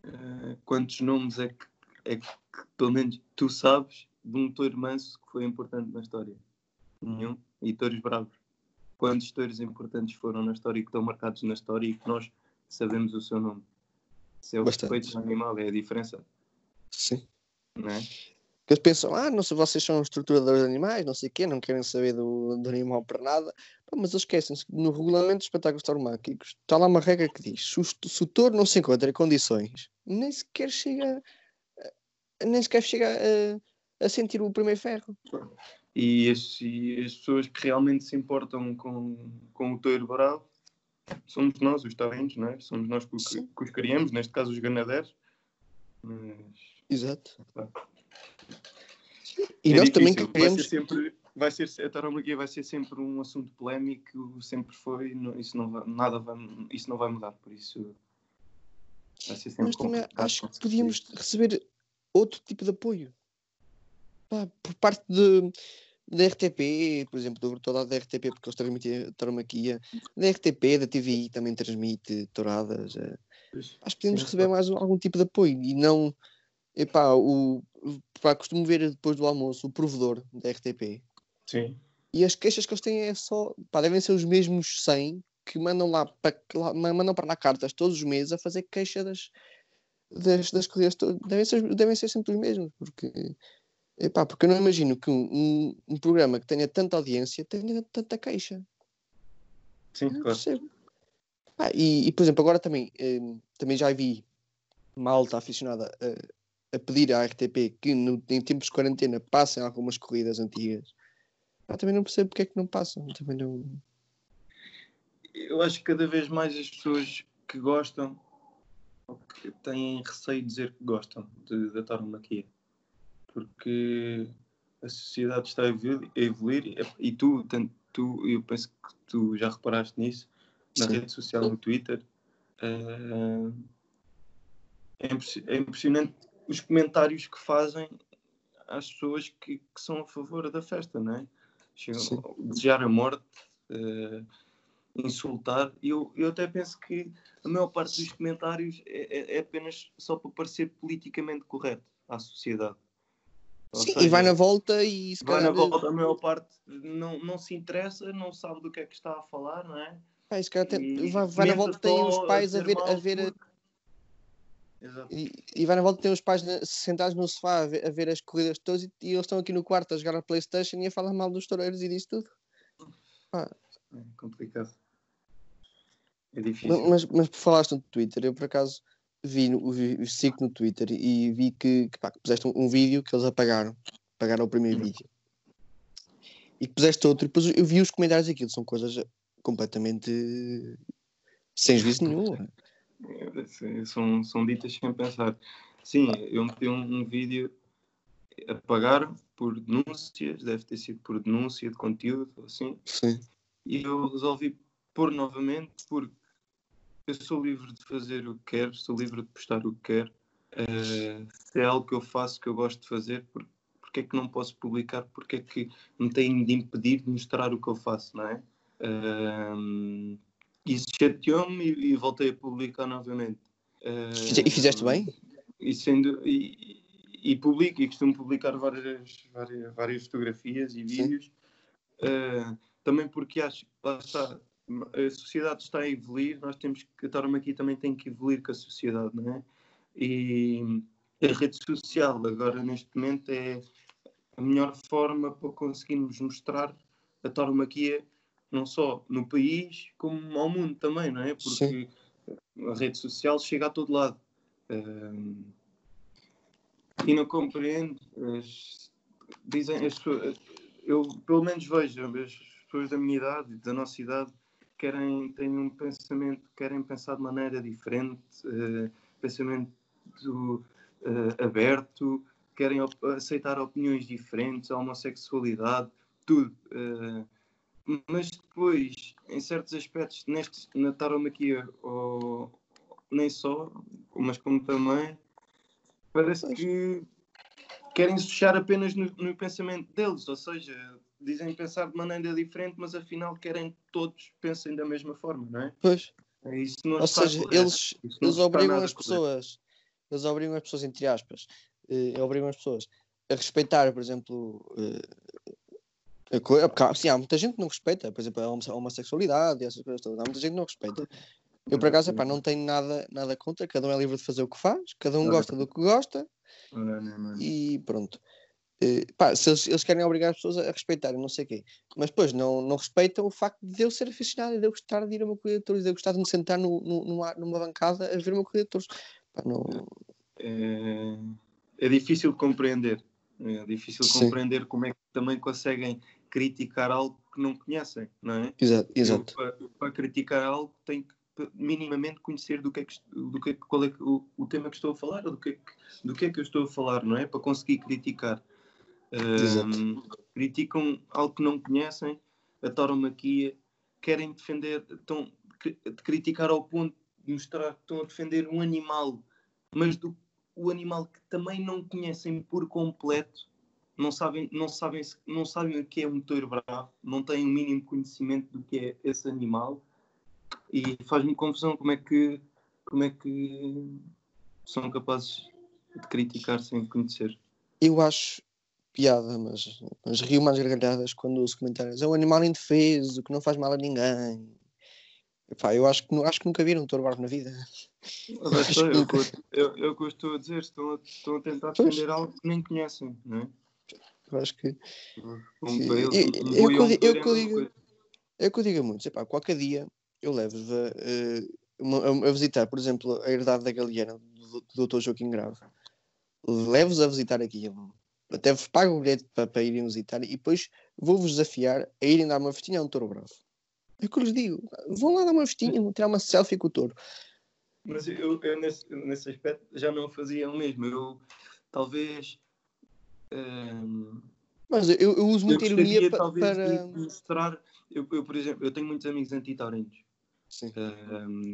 eh, quantos nomes é que, é que, pelo menos, tu sabes de um touro manso que foi importante na história? Nenhum. E touros bravos. Quantos touros importantes foram na história e que estão marcados na história e que nós sabemos o seu nome? Isso é o Bastante. respeito ao animal, é a diferença, Sim. não é? Que Eles pensam, ah, não sei, vocês são estruturadores de animais, não sei o quê, não querem saber do, do animal para nada. Pá, mas eles esquecem-se que no regulamento de espetáculos tauromáquicos está lá uma regra que diz: se o, se o touro não se encontra em condições, nem sequer chega, a- nem sequer chega a, a sentir o primeiro ferro. E as, e as pessoas que realmente se importam com, com o touro bravo somos nós, os talentos, não é? Somos nós que, Sim. que os criamos, neste caso os ganadeiros. Mas Exato. E é nós também difícil. queremos. Vai ser sempre, vai ser, a tauromaquia vai ser sempre um assunto polémico, sempre foi, não- isso, não vai, nada vai, isso não vai mudar, por isso vai ser sempre Mas também acho que podíamos receber outro tipo de apoio. Pá, por parte de, da RTP, por exemplo, do toda da RTP, porque eles transmitem tauromaquia, da RTP, da TVI também transmite touradas. Pois, Acho que podíamos sim, receber mais um- algum tipo de apoio e não. Epá, o, pá, costumo ver depois do almoço o provedor da RTP Sim, e as queixas que eles têm é só. Pá, devem ser os mesmos 100 que mandam lá para, lá- ma- mandam para lá cartas todos os meses a fazer queixa das, das, das corridas. to- Devem ser, devem ser sempre os mesmos, porque. Epá, porque eu não imagino que um, um, um programa que tenha tanta audiência tenha tanta queixa. sim, não claro. percebo. Ah, e, e, por exemplo, agora também, eh, também já vi malta aficionada a, a pedir à RTP que no, em tempos de quarentena passem algumas corridas antigas. Ah, também não percebo porque é que não passam. Também não... Eu acho que cada vez mais as pessoas que gostam ou que têm receio de dizer que gostam de, da tauromaquia. Porque a sociedade está a evolu- a evoluir e tu, tanto tu, eu penso que tu já reparaste nisso, na Sim. rede social, no Twitter, eh, é, é impressionante os comentários que fazem às pessoas que, que são a favor da festa, não é? Chegam a desejar a morte, eh, insultar. Eu, eu até penso que a maior parte dos comentários é, é- é apenas só para parecer politicamente correto à sociedade. Sim, e seja, vai na volta e se vai na volta, a maior parte não, não se interessa, não sabe do que é que está a falar, não é? pá, e calhar tem- E vai, vai na volta tem os pais a ver, a ver porque- e, e vai na volta tem os pais sentados no sofá a ver, a ver as corridas todas e, e eles estão aqui no quarto a jogar a Playstation e a falar mal dos toureiros e disso tudo. É complicado. É difícil. Mas, mas por falaste no Twitter, eu por acaso vi, vi sigo no Twitter e vi que, que, pá, que puseste um, um vídeo que eles apagaram. Apagaram o primeiro Hum. vídeo. E que puseste outro, e depois eu vi os comentários daquilo, são coisas completamente Sem juízo nenhum. É, são, são ditas sem pensar. Sim, eu meti um, um vídeo a pagar por denúncias, deve ter sido por denúncia de conteúdo, assim. Sim. E eu resolvi pôr novamente porque eu sou livre de fazer o que quero, sou livre de postar o que quero. Uh, se é algo que eu faço que eu gosto de fazer, porque, porque é que não posso publicar? Porque é que me têm de impedir de mostrar o que eu faço, não é? Uh, isso chateou-me e, e, voltei a publicar novamente. Uh, e fizeste bem? E, sendo, e, e publico, e costumo publicar várias, várias, várias fotografias e vídeos. Uh, também porque acho que lá está, a sociedade está a evoluir, nós temos que, a Torma aqui também tem que evoluir com a sociedade, não é? E a rede social agora neste momento é a melhor forma para conseguirmos mostrar a tauromaquia não só no país como ao mundo também, não é? Porque Sim. a rede social chega a todo lado. Um, e não compreendo, as, dizem as eu pelo menos vejo as pessoas da minha idade, da nossa idade, querem, têm um pensamento, querem pensar de maneira diferente, uh, pensamento uh, aberto, querem op aceitar opiniões diferentes, a homossexualidade, tudo. Uh, mas depois, em certos aspectos, neste, na taromaquia, nem só, mas como também, parece que querem se fechar apenas no, no, pensamento deles, ou seja, dizem pensar de maneira diferente, mas afinal querem que todos pensem da mesma forma, não é? Pois. É isso não ou seja, correto. eles, eles obrigam as pessoas, eles obrigam as pessoas, entre aspas, eh, obrigam as pessoas a respeitar, por exemplo, eh, porque, sim, há muita gente que não respeita, por exemplo, a homossexualidade e essas coisas todas. Há muita gente que não respeita. Eu, por acaso, epá, não tenho nada, nada contra, cada um é livre de fazer o que faz, cada um gosta do que gosta e pronto. E, pá, se eles, eles, querem obrigar as pessoas a respeitarem, não sei o quê, mas depois não, não respeitam o facto de eu ser aficionado e de eu gostar de ir a uma corrida de touros, de eu gostar de me sentar no, no, numa, numa bancada a ver uma corrida de touros. Pá, não... é, é difícil de compreender. É difícil Sim. compreender como é que também conseguem criticar algo que não conhecem, não é? Exato. exato. Eu, para, para, criticar algo tem que minimamente conhecer do que é que, do que, é, qual é o, o tema que estou a falar, do que, é que, do que é que eu estou a falar, não é? Para conseguir criticar. Um, criticam algo que não conhecem, a tauromaquia, querem defender, estão de criticar ao ponto de mostrar que estão a defender um animal, mas do o animal que também não conhecem por completo não sabem, não sabem, não sabem o que é um touro bravo, não têm o mínimo conhecimento do que é esse animal e faz-me confusão como é que como é que são capazes de criticar sem conhecer. Eu acho piada, mas, mas rio mais gargalhadas quando os comentários é um animal indefeso, que não faz mal a ninguém. Epá, eu acho que, acho que nunca viram um touro na vida. Mas, eu, eu, eu, eu, estou a dizer, estão a, estão a tentar defender algo que nem conhecem, não é? Eu acho que. É o que eu digo muito. Epá, qualquer dia eu levo-vos a, a, a, visitar, por exemplo, a herdade da Galeana do, do Dr. Joaquim Grave. Levo-vos a visitar aqui. Até vos pago o bilhete para, para irem visitar e depois vou-vos desafiar a irem dar uma festinha a um touro bravo. É o que eu lhes digo. Vão lá dar uma festinha, vão tirar uma selfie com o touro. Mas eu, eu nesse, nesse aspecto já não fazia o mesmo. Eu talvez mas eu, eu uso muita ironia pa, para mostrar. Eu, eu, por exemplo, eu tenho muitos amigos anti-taurinos.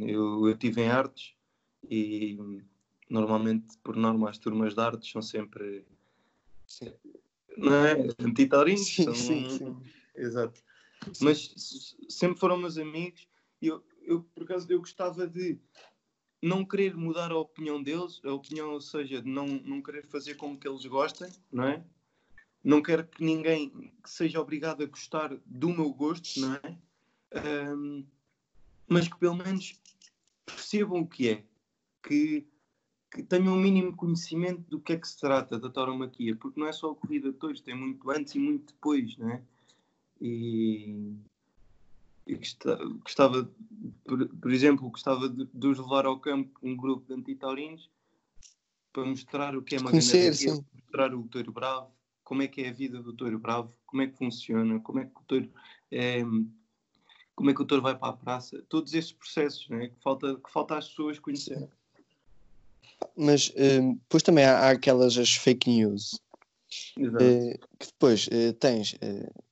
eu, eu estive em artes e normalmente, por norma, as turmas de artes são sempre sim. não é? anti-taurinos. Sim, são... sim, sim. Exato. Sim. Mas sempre foram meus amigos e eu, eu, por acaso, eu gostava de não querer mudar a opinião deles, a opinião, ou seja, de não, não querer fazer como que eles gostem, não é? Não quero que ninguém que seja obrigado a gostar do meu gosto, não é? Um, mas que pelo menos percebam o que é, que, que tenham o um mínimo conhecimento do que é que se trata da tauromaquia, porque não é só a corrida de touros, tem muito antes e muito depois, não é? E, e gostava, por, por, exemplo, gostava de, de os levar ao campo um grupo de antitaurinos para mostrar o que é uma ganadaria, mostrar o touro bravo, como é que é a vida do touro bravo, como é que funciona, como é que o touro é, como é que o touro vai para a praça, todos esses processos né, que, falta, que falta às pessoas conhecerem. Mas hum, depois também há, há aquelas as fake news uh, que depois uh, tens uh,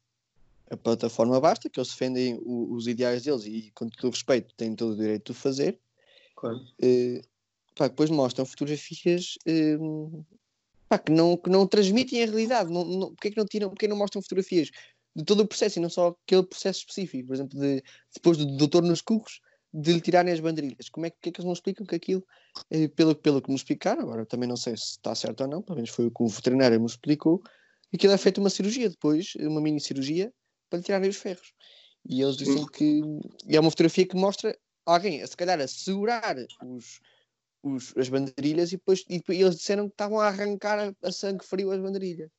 a plataforma basta, que eles defendem o, os ideais deles e com todo o respeito têm todo o direito de o fazer. Claro. Pá, depois mostram fotografias pá, que, não, que não transmitem a realidade. Não, não, porque é que não tiram, porque é que não mostram fotografias de todo o processo e não só aquele processo específico? Por exemplo, de, depois do doutor nos curros, de lhe tirarem as bandeirilhas. Como é que, é que eles não explicam que aquilo, eh, pelo, pelo que me explicaram, agora também não sei se está certo ou não, pelo menos foi o que o veterinário me explicou, aquilo é feito uma cirurgia depois, uma mini cirurgia, para lhe tirarem os ferros. E eles dizem que e é uma fotografia que mostra alguém, se calhar, a segurar os, os, as bandeirilhas e depois, e depois eles disseram que estavam a arrancar a, a sangue frio as bandeirilhas.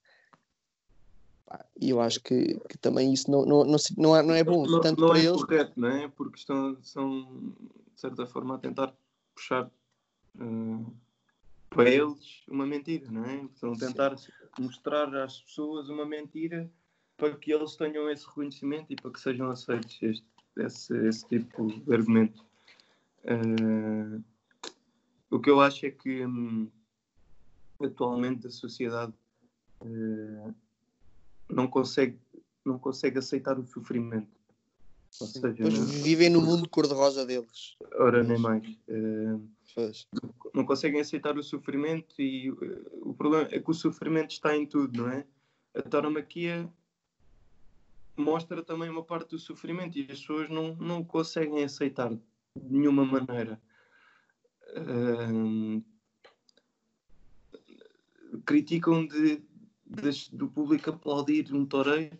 E eu acho que, que também isso não, não, não, não, é, não é bom, não, tanto não para é eles. correto, não é? Porque estão, são, de certa forma, a tentar puxar uh, para eles uma mentira, não é? Estão a tentar mostrar às pessoas uma mentira para que eles tenham esse reconhecimento e para que sejam aceitos este, esse, esse tipo de argumento. Uh, o que eu acho é que hum, atualmente a sociedade uh, não consegue, não consegue aceitar o sofrimento. Ou seja, pois não... vivem no mundo cor-de-rosa deles. Ora, nem mais. Uh, não conseguem aceitar o sofrimento e uh, o problema é que o sofrimento está em tudo, não é? A tauromaquia mostra também uma parte do sofrimento e as pessoas não, não conseguem aceitar de nenhuma maneira. Uh, criticam de, de, do público aplaudir um toureiro,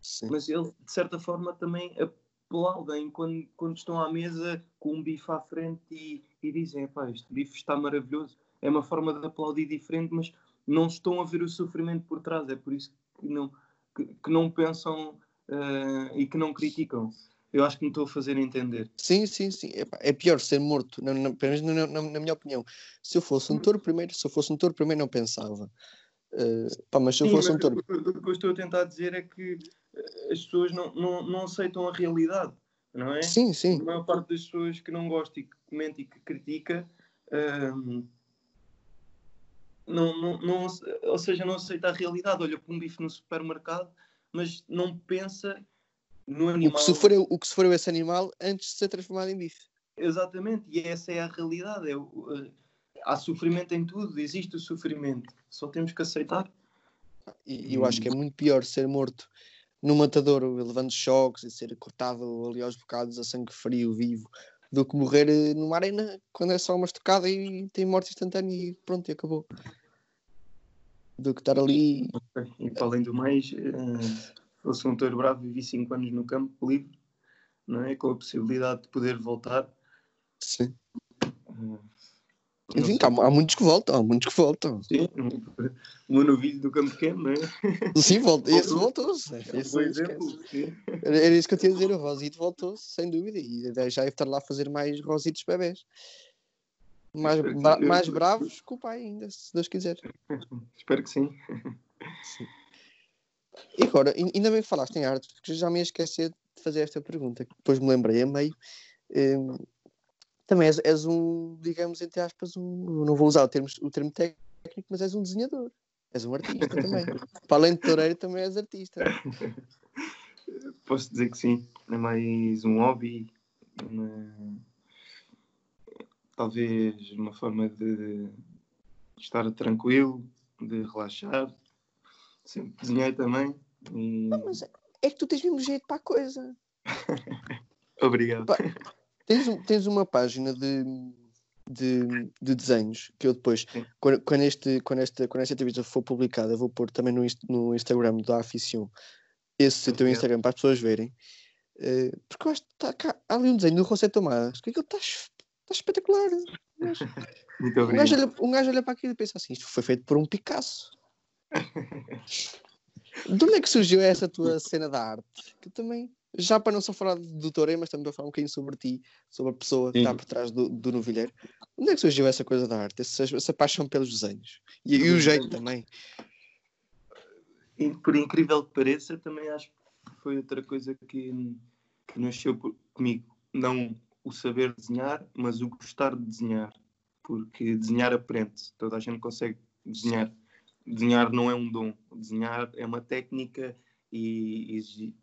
Sim. mas ele de certa forma também aplaudem quando, quando estão à mesa com um bife à frente e, e dizem: este bife está maravilhoso. É uma forma de aplaudir diferente, mas não estão a ver o sofrimento por trás. É por isso que não, que, que não pensam uh, e que não criticam. Eu acho que me estou a fazer entender. Sim, sim, sim. É, pior ser morto, na, na, na, na, minha opinião. Se eu fosse um touro primeiro, se eu fosse um touro primeiro, não pensava. Uh, pá, mas se eu Sim, fosse um touro. O que eu estou a tentar dizer é que eh, as pessoas não, não, não aceitam a realidade, não é? Sim, sim. A maior parte das pessoas que não gosta e que comenta e que critica. Uh, não, não, não, ou seja, não aceita a realidade. Olha para um bife no supermercado, mas não pensa no animal. O que sofreu, o que sofreu esse animal antes de ser transformado em bife. Exatamente, e essa é a realidade. É, uh, há sofrimento em tudo, existe o sofrimento, só temos que aceitar. E eu acho que é muito pior ser morto no matador, levando choques e ser cortado ali aos bocados a sangue frio, vivo, do que morrer eh, numa arena quando é só uma estocada e tem morte instantânea e pronto, e acabou. Do que estar ali. E para além do mais, uh, fosse um touro bravo, vivi 5 anos no campo livre, não é? Com a possibilidade de poder voltar. Sim. Uh, enfim, há, há, muitos que voltam, há muitos que voltam. Sim, o meu novilho do campo pequeno, não é? Sim, volta, esse voltou-se. Era, era isso que eu tinha a dizer, o Rosito voltou-se, sem dúvida, e já deve estar lá a fazer mais Rositos bebés. Mais, bra mais bravos que o pai ainda, se Deus quiser. Espero que sim. sim. E agora, ainda bem que falaste em arte, porque já me ia esquecer de fazer esta pergunta, que depois me lembrei a meio. Um, também és, és, um, digamos, entre aspas, um, não vou usar o termo, o termo técnico, mas és um desenhador. És um artista também. Para além de toureiro, também és artista. Posso dizer que sim. É mais um hobby, uma... talvez uma forma de estar tranquilo, de relaxar. Sempre desenhei também. E... Não, mas é que tu tens mesmo jeito para a coisa. Obrigado. Tens, tens uma página de, de, de desenhos que eu depois, quando, quando, este, quando, esta, quando esta entrevista for publicada, vou pôr também no, no Instagram da Aficion esse teu Instagram para as pessoas verem. Uh, porque eu acho que está cá, há ali um desenho do José Tomás que aquilo está, está espetacular. Mas, Muito obrigado. Um gajo, olha, um gajo olha para aquilo e pensa assim: isto foi feito por um Picasso. de onde é que surgiu essa tua cena da arte? Que também já para não só falar do Toré, mas também para falar um bocadinho sobre ti, sobre a pessoa que Sim. está por trás do, do novilheiro. Onde é que surgiu essa coisa da arte, essa, essa paixão pelos desenhos? E, e o jeito também? E, por incrível que pareça, também acho que foi outra coisa que, nasceu por, comigo. Não o saber desenhar, mas o gostar de desenhar. Porque desenhar aprende. Toda a gente consegue desenhar. Desenhar não é um dom. Desenhar é uma técnica e, e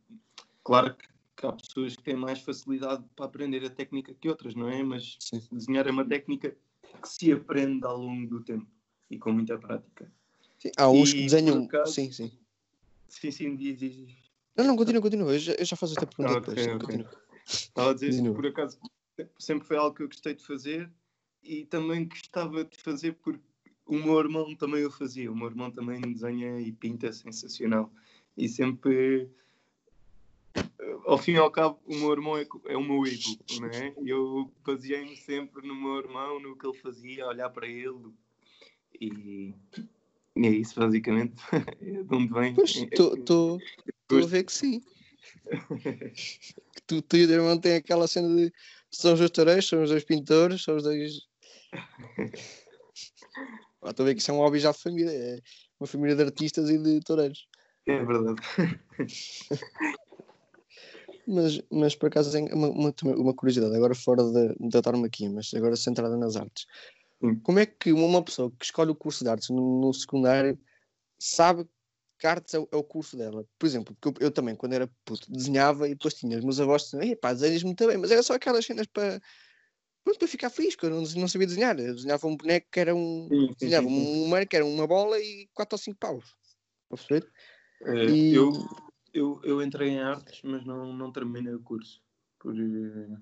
claro que, que, há pessoas que têm mais facilidade para aprender a técnica que outras, não é? Mas Sim. desenhar é uma técnica que se aprende ao longo do tempo e com muita prática. Sim, há uns que desenham. Acaso... Sim, sim. Sim, sim, diz, diz. Não, não, continua, continua. Eu já, eu já faço esta pergunta ah, okay, depois. Okay. Estava a dizer, continua. por acaso, sempre foi algo que eu gostei de fazer e também gostava de fazer porque o meu irmão também o fazia. O meu irmão também desenha e pinta sensacional. E sempre, ao fim e ao cabo, o meu irmão é, é o meu ídolo, não é? Eu baseei-me sempre no meu irmão, no que ele fazia, olhar para ele. E e é isso, basicamente. É de onde vem. Pois, estou a ver que sim. tu, tu e o teu irmão têm aquela cena de são os dois toureiros, são os dois pintores, são os dois. Estou a ver que isso é um hobby já de família. É uma família de artistas e de toureiros. É verdade. mas, mas por acaso tem uma, uma, uma curiosidade, agora fora da, da aqui mas agora centrada nas artes. Como é que uma pessoa que escolhe o curso de artes no, no secundário sabe que artes é o, é o curso dela? Por exemplo, porque eu, eu, também, quando era puto, desenhava e depois tinha os meus avós diziam, pá, desenhas muito bem, mas era só aquelas cenas para, pronto, para ficar feliz, porque eu não, não sabia desenhar. Eu desenhava um boneco que era um. Sim, sim, desenhava sim, um humano que era uma bola e quatro ou cinco paus. Perceber? É, e... eu, eu, eu entrei em artes, mas não, não terminei o curso. Por, uh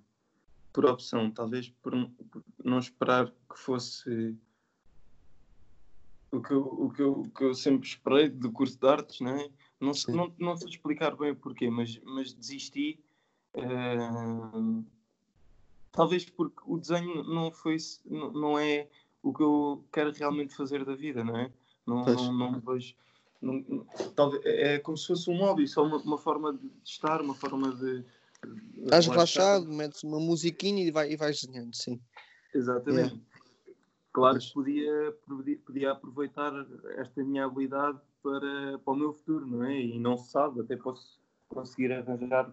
por opção, talvez por, por não esperar que fosse o que eu, o que eu, que eu sempre esperei do curso de artes, não é? Não, não, não sei explicar bem o porquê, mas, mas desisti. Uh, talvez porque o desenho não foi não, não é o que eu quero realmente fazer da vida, não é? Não, não, não vejo. Não, talvez, é como se fosse um hobby, só uma, uma forma de estar, uma forma de, Estás relaxado, metes uma musiquinha e, vai, e vais desenhando, sim. Exatamente. Yeah. Claro que podia, podia aproveitar esta minha habilidade para, para o meu futuro, não é? E não se sabe, até posso conseguir arranjar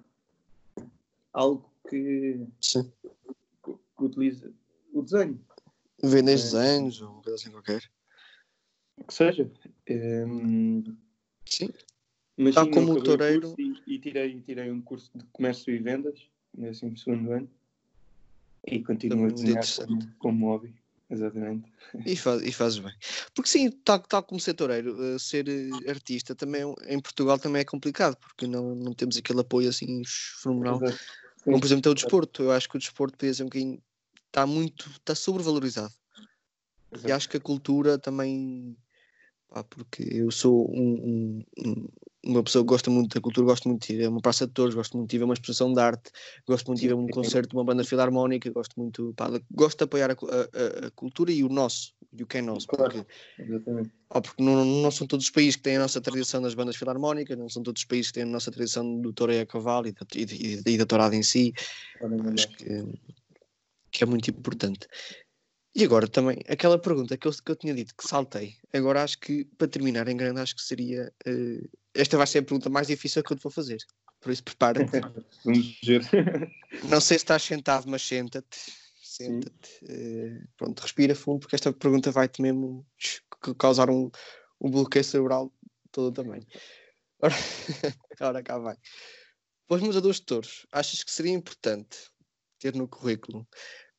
algo que, sim. que, que utilize o desenho. Vendes é. desenhos ou coisa assim qualquer. Que seja. Um, sim. Mas Tal como o toureiro. E, e, tirei, tirei um curso de comércio e vendas, nesse segundo ano. E continuo a desenhar como, como hobby. Exatamente. E, faz, e fazes bem. Porque sim, tal, tal como ser toureiro, uh, ser uh, artista também é em Portugal também é complicado, porque não, não temos aquele apoio assim fenomenal. Como por exemplo tem o desporto. Eu acho que o desporto ser um bocadinho. Está muito. está sobrevalorizado. Exato. E acho que a cultura também. Pá, porque eu sou um, um, uma pessoa que gosta muito da cultura, gosto muito de ir a uma praça de touros, gosto muito de ir a uma exposição de arte, gosto muito de ir a um concerto de uma banda filarmónica, gosto muito, pá, gosto de apoiar a, a, a, cultura e o nosso, e o que é nosso. Claro, porque, exatamente. Ó, porque não, não, são todos os países que têm a nossa tradição das bandas filarmónicas, não são todos os países que têm a nossa tradição do touro e a cavalo e da, e, e, e da tourada em si. Acho que, que é muito importante. E agora também, aquela pergunta que eu, que eu tinha dito que saltei, agora acho que para terminar em grande, acho que seria. Uh, esta vai ser a pergunta mais difícil que eu te vou fazer. Por isso, prepara-te. Vamos ver. Não sei se estás sentado, mas senta-te. Senta-te. Uh, pronto, respira fundo, porque esta pergunta vai-te mesmo causar um, um bloqueio cerebral todo também. Ora, ora cá vai. Para os moradores de touros, achas que seria importante ter no currículo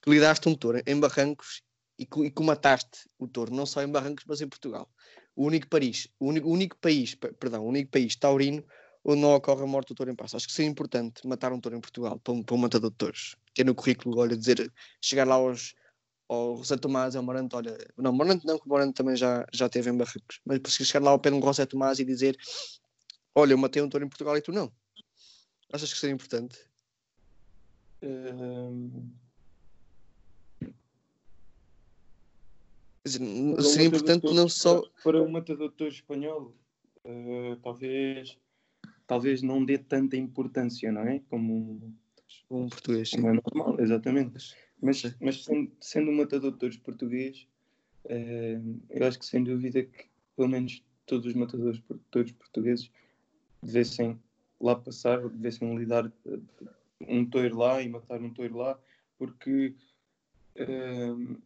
que lidaste um touro em Barrancos e que, e que mataste o touro, não só em Barrancos, mas em Portugal. O único país, o único, o único país, perdão, o único país taurino onde não ocorre a morte do touro em passo. Acho que seria importante matar um touro em Portugal para um, para um matador de touros. Ter no currículo, olha, dizer, chegar lá aos, ao José Tomás, ao Morante, olha, não, Morante não, que o Morante também já, já teve em Barrancos, mas para chegar lá ao pé de um José Tomás e dizer, olha, eu matei um touro em Portugal e tu não. Achas que seria importante? Um dizer, seria importante não só. Para um matador espanhol, uh, talvez, talvez não dê tanta importância, não é? Como um português. Como é normal, exatamente. Mas, mas sendo, sendo um matador português, uh, eu acho que sem dúvida que pelo menos todos os matadores todos portugueses devessem lá passar, devessem lidar uh, um toiro lá e matar um toiro lá, porque uh,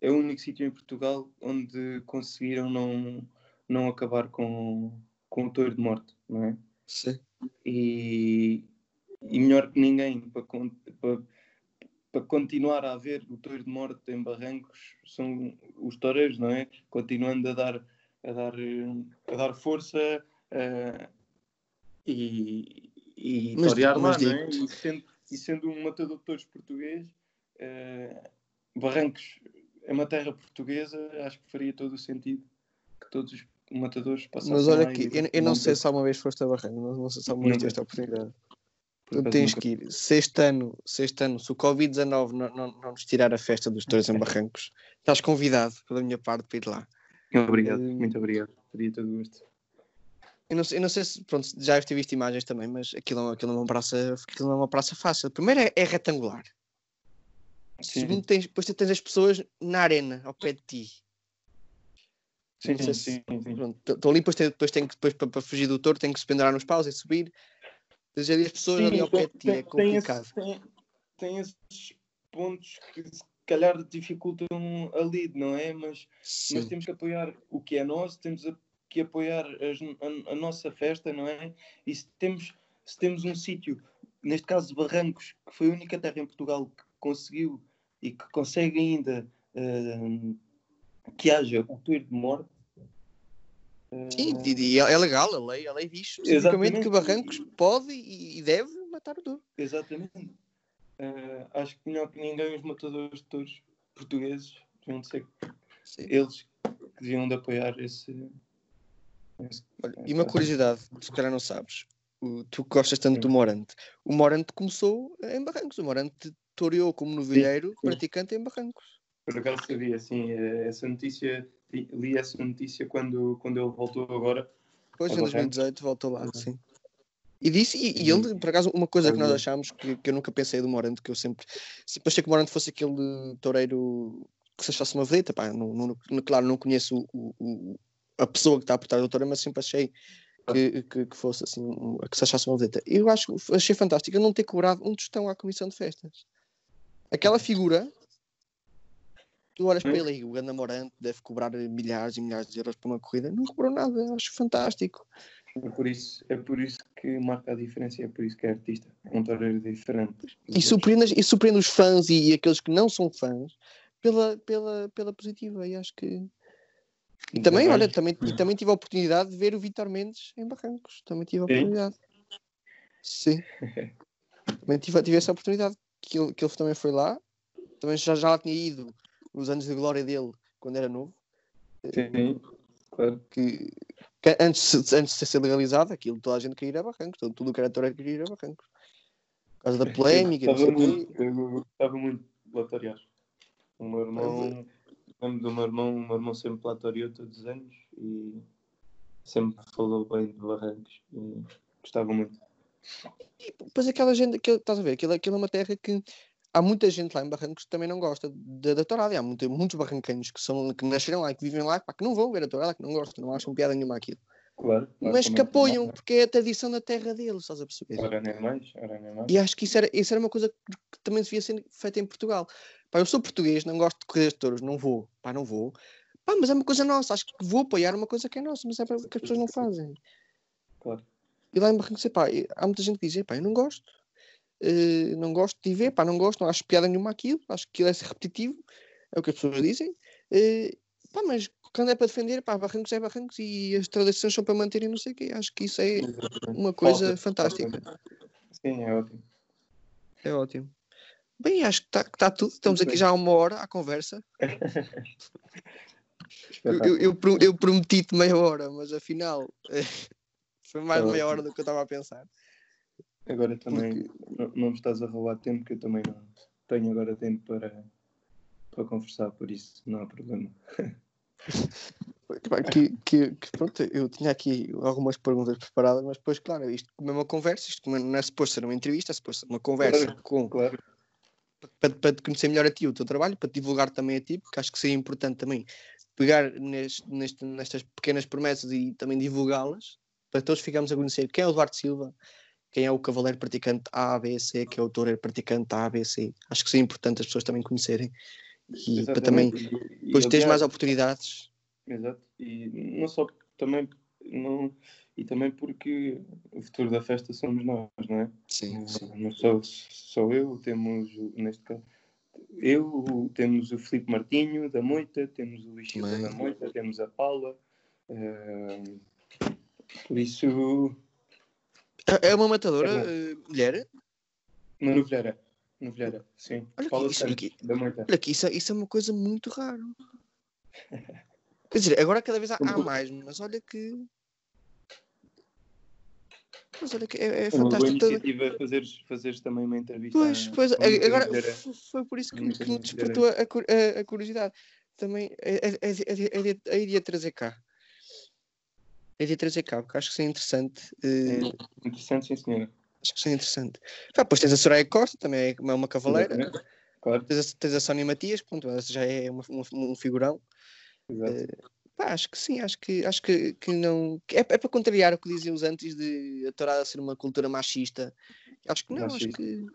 é o único sítio em Portugal onde conseguiram não, não acabar com, com o toiro de morte, não é? Sim. E, e melhor que ninguém para, para, para continuar a haver o touro de morte em Barrancos são os toureiros, não é? Continuando a dar, a dar, a dar força uh, e, e mas, torear lá, não é? E sendo, e sendo um matador de touros português, uh, Barrancos é uma terra portuguesa, acho que faria todo o sentido que todos os matadores passassem Mas olha aqui, eu, eu, não sei se alguma vez foste a Barrancos, não, não sei se alguma vez tiveste a oportunidade. Tu tens nunca... que ir. Se este ano, se, este ano, se o Covid-19 não, não, não nos tirar a festa dos touros em Barrancos, estás convidado pela minha parte para ir lá. Obrigado, uh, muito obrigado. Teria todo gosto. Eu não, eu não sei se, pronto, já ter visto imagens também, mas aquilo, aquilo, não, é uma praça, aquilo é uma praça fácil. Primeiro é, é retangular. Sim. Segundo, tens, depois tens as pessoas na arena, ao pé de ti. Sim, sim, sim. Estou ali, depois, tem, depois, tem que, depois para, para fugir do touro, tem que se pendurar nos paus e subir. Tens ali as pessoas Sim, ali ao pé de ti, é complicado. Tem, esse, tem, tem, esses pontos que se calhar dificultam a lead, não é? Mas, mas temos que apoiar o que é nosso, temos que apoiar as, a, a, nossa festa, não é? E se temos, se temos um sítio, neste caso Barrancos, que foi a única terra em Portugal que conseguiu e que consegue ainda uh, que haja o touro de morte, Sim, e é legal, a lei, a lei diz especificamente que Barrancos pode e deve matar o touro. Exatamente. Uh, acho que melhor que ninguém os matadores de touros portugueses deviam de ser Sim. eles que deviam de apoiar esse. esse Olha, e uma curiosidade, se calhar não sabes, o, tu gostas tanto Sim. do Morante. O Morante começou em Barrancos, o Morante toreou como novilheiro praticante em Barrancos. Por acaso sabia, assim, essa notícia li essa notícia quando, quando ele voltou agora. Pois, em 2018 voltou lá, sim. E disse, e, e, ele, por acaso, uma coisa que nós achámos que, que eu nunca pensei do Morante, que eu sempre, sempre achei que o Morante fosse aquele toureiro que se achasse uma vedeta, pá, não, não, claro, não conheço o, o, a pessoa que está por trás do toureiro, mas sempre achei que, que, que, fosse assim, que se achasse uma vedeta. Eu acho, achei fantástico não ter cobrado um tostão à comissão de festas. Aquela figura tu olhas para ele e o Ganda Morante deve cobrar milhares e milhares de euros para uma corrida, não cobrou nada, acho fantástico. É por isso, é por isso que marca a diferença, é por isso que é artista, é um toureiro diferente. E surpreende, e surpreende os fãs e, e, aqueles que não são fãs pela, pela, pela positiva, e acho que. E também, olha, também, e também tive a oportunidade de ver o Vitor Mendes em Barrancos, também tive a oportunidade. Sim. também tive, tive essa oportunidade, que ele, que ele também foi lá, também já, já lá tinha ido nos anos de glória dele, quando era novo. Sim, claro. Que, que antes, antes de ser legalizado, aquilo toda a gente queria ir a Barrancos, todo, tudo o que era Torre queria ir a Barrancos. Por causa da polémica. Eu gostava muito, eu gostava muito latarear. O meu irmão, lembro do meu irmão, o meu irmão sempre latareou todos os anos e sempre falou bem de Barrancos e gostava muito. E depois aquela gente, aquilo, estás a ver, aquilo, aquilo é uma terra que há muita gente lá em Barrancos que também não gosta da, da tourada. Há muito, muitos barranquenhos que, são, que nasceram lá e que vivem lá pá, que não vão ver a tourada, que não gostam, não acham piada nenhuma aquilo. Claro, claro, mas que apoiam, não. porque é a tradição da terra deles, estás a perceber? Ora nem mais, ora nem mais. E acho que isso era, isso era uma coisa que também devia ser feita em Portugal. Pá, eu sou português, não gosto de correr de touros, não vou, pá, não vou. Pá, mas é uma coisa nossa, acho que vou apoiar uma coisa que é nossa, mas é que as pessoas não fazem. Claro. E lá em Barrancos, pá, há muita gente que diz, pá, eu não gosto, Uh, não gosto de ver, pá, não gosto, não acho piada nenhuma aquilo, acho que aquilo é repetitivo, é o que as pessoas dizem. Uh, pá, mas quando é para defender, pá, barrancos é barrancos e as tradições são para manter e não sei o quê. Acho que isso é uma coisa fantástica. Sim, é ótimo. É ótimo. Bem, acho que está tá tudo. Estamos aqui já há uma hora à conversa. eu, eu, eu, eu prometi-te meia hora, mas afinal foi mais de meia hora do que eu estava a pensar. Agora também Porque... não, não me estás a roubar tempo, que eu também não tenho agora tempo para, para conversar, por isso não há problema. que, que, que, pronto, eu tinha aqui algumas perguntas preparadas, mas depois, claro, isto como é uma conversa, isto não é suposto ser uma entrevista, é suposto ser uma conversa claro, com, claro. Para, para te conhecer melhor a ti, o teu trabalho, para te divulgar também a ti, porque acho que seria importante também pegar neste, neste, nestas pequenas promessas e também divulgá-las, para todos ficarmos a conhecer quem é o Eduardo Silva, quem é o cavaleiro praticante A, B, C, que é o toureiro praticante A, B, C. Acho que seria importante as pessoas também conhecerem e para também depois teres mais oportunidades. Exato, e não só também não, e também porque o futuro da festa somos nós, não é? Sim, sim. Não sou só eu, temos neste caso eu, temos o Filipe Martinho da Moita, temos o Luís Silva da Moita, temos a Paula. Uh, por isso. É uma matadora é uh, mulher? Uma. Novelheira, sim. Olha Paula isso, Moita. Olha aqui, isso, é, isso é uma coisa muito rara. Quer dizer, agora cada vez há, há mais, mas olha que. Mas olha que é, é Uma boa fantástico. iniciativa fazeres, fazeres também uma entrevista. Pois, pois, muita agora foi por isso que, me despertou a, a- a curiosidade. Também é, é, é, é, é, é, é cá. É de a trazer cá, porque acho que isso é interessante. eh, É interessante, sim, senhora. Acho que isso é interessante. Pá, depois tens a Soraya Costa, também é uma- cavaleira. Claro, Tens a, tens a Sónia Matias, pronto, já é uma- um, um figurão. exato. Pá, acho que sim, acho que, acho que, que não. que É, é para contrariar o que diziam os antes de a tourada ser uma cultura machista. Acho que não, acho Machista. que.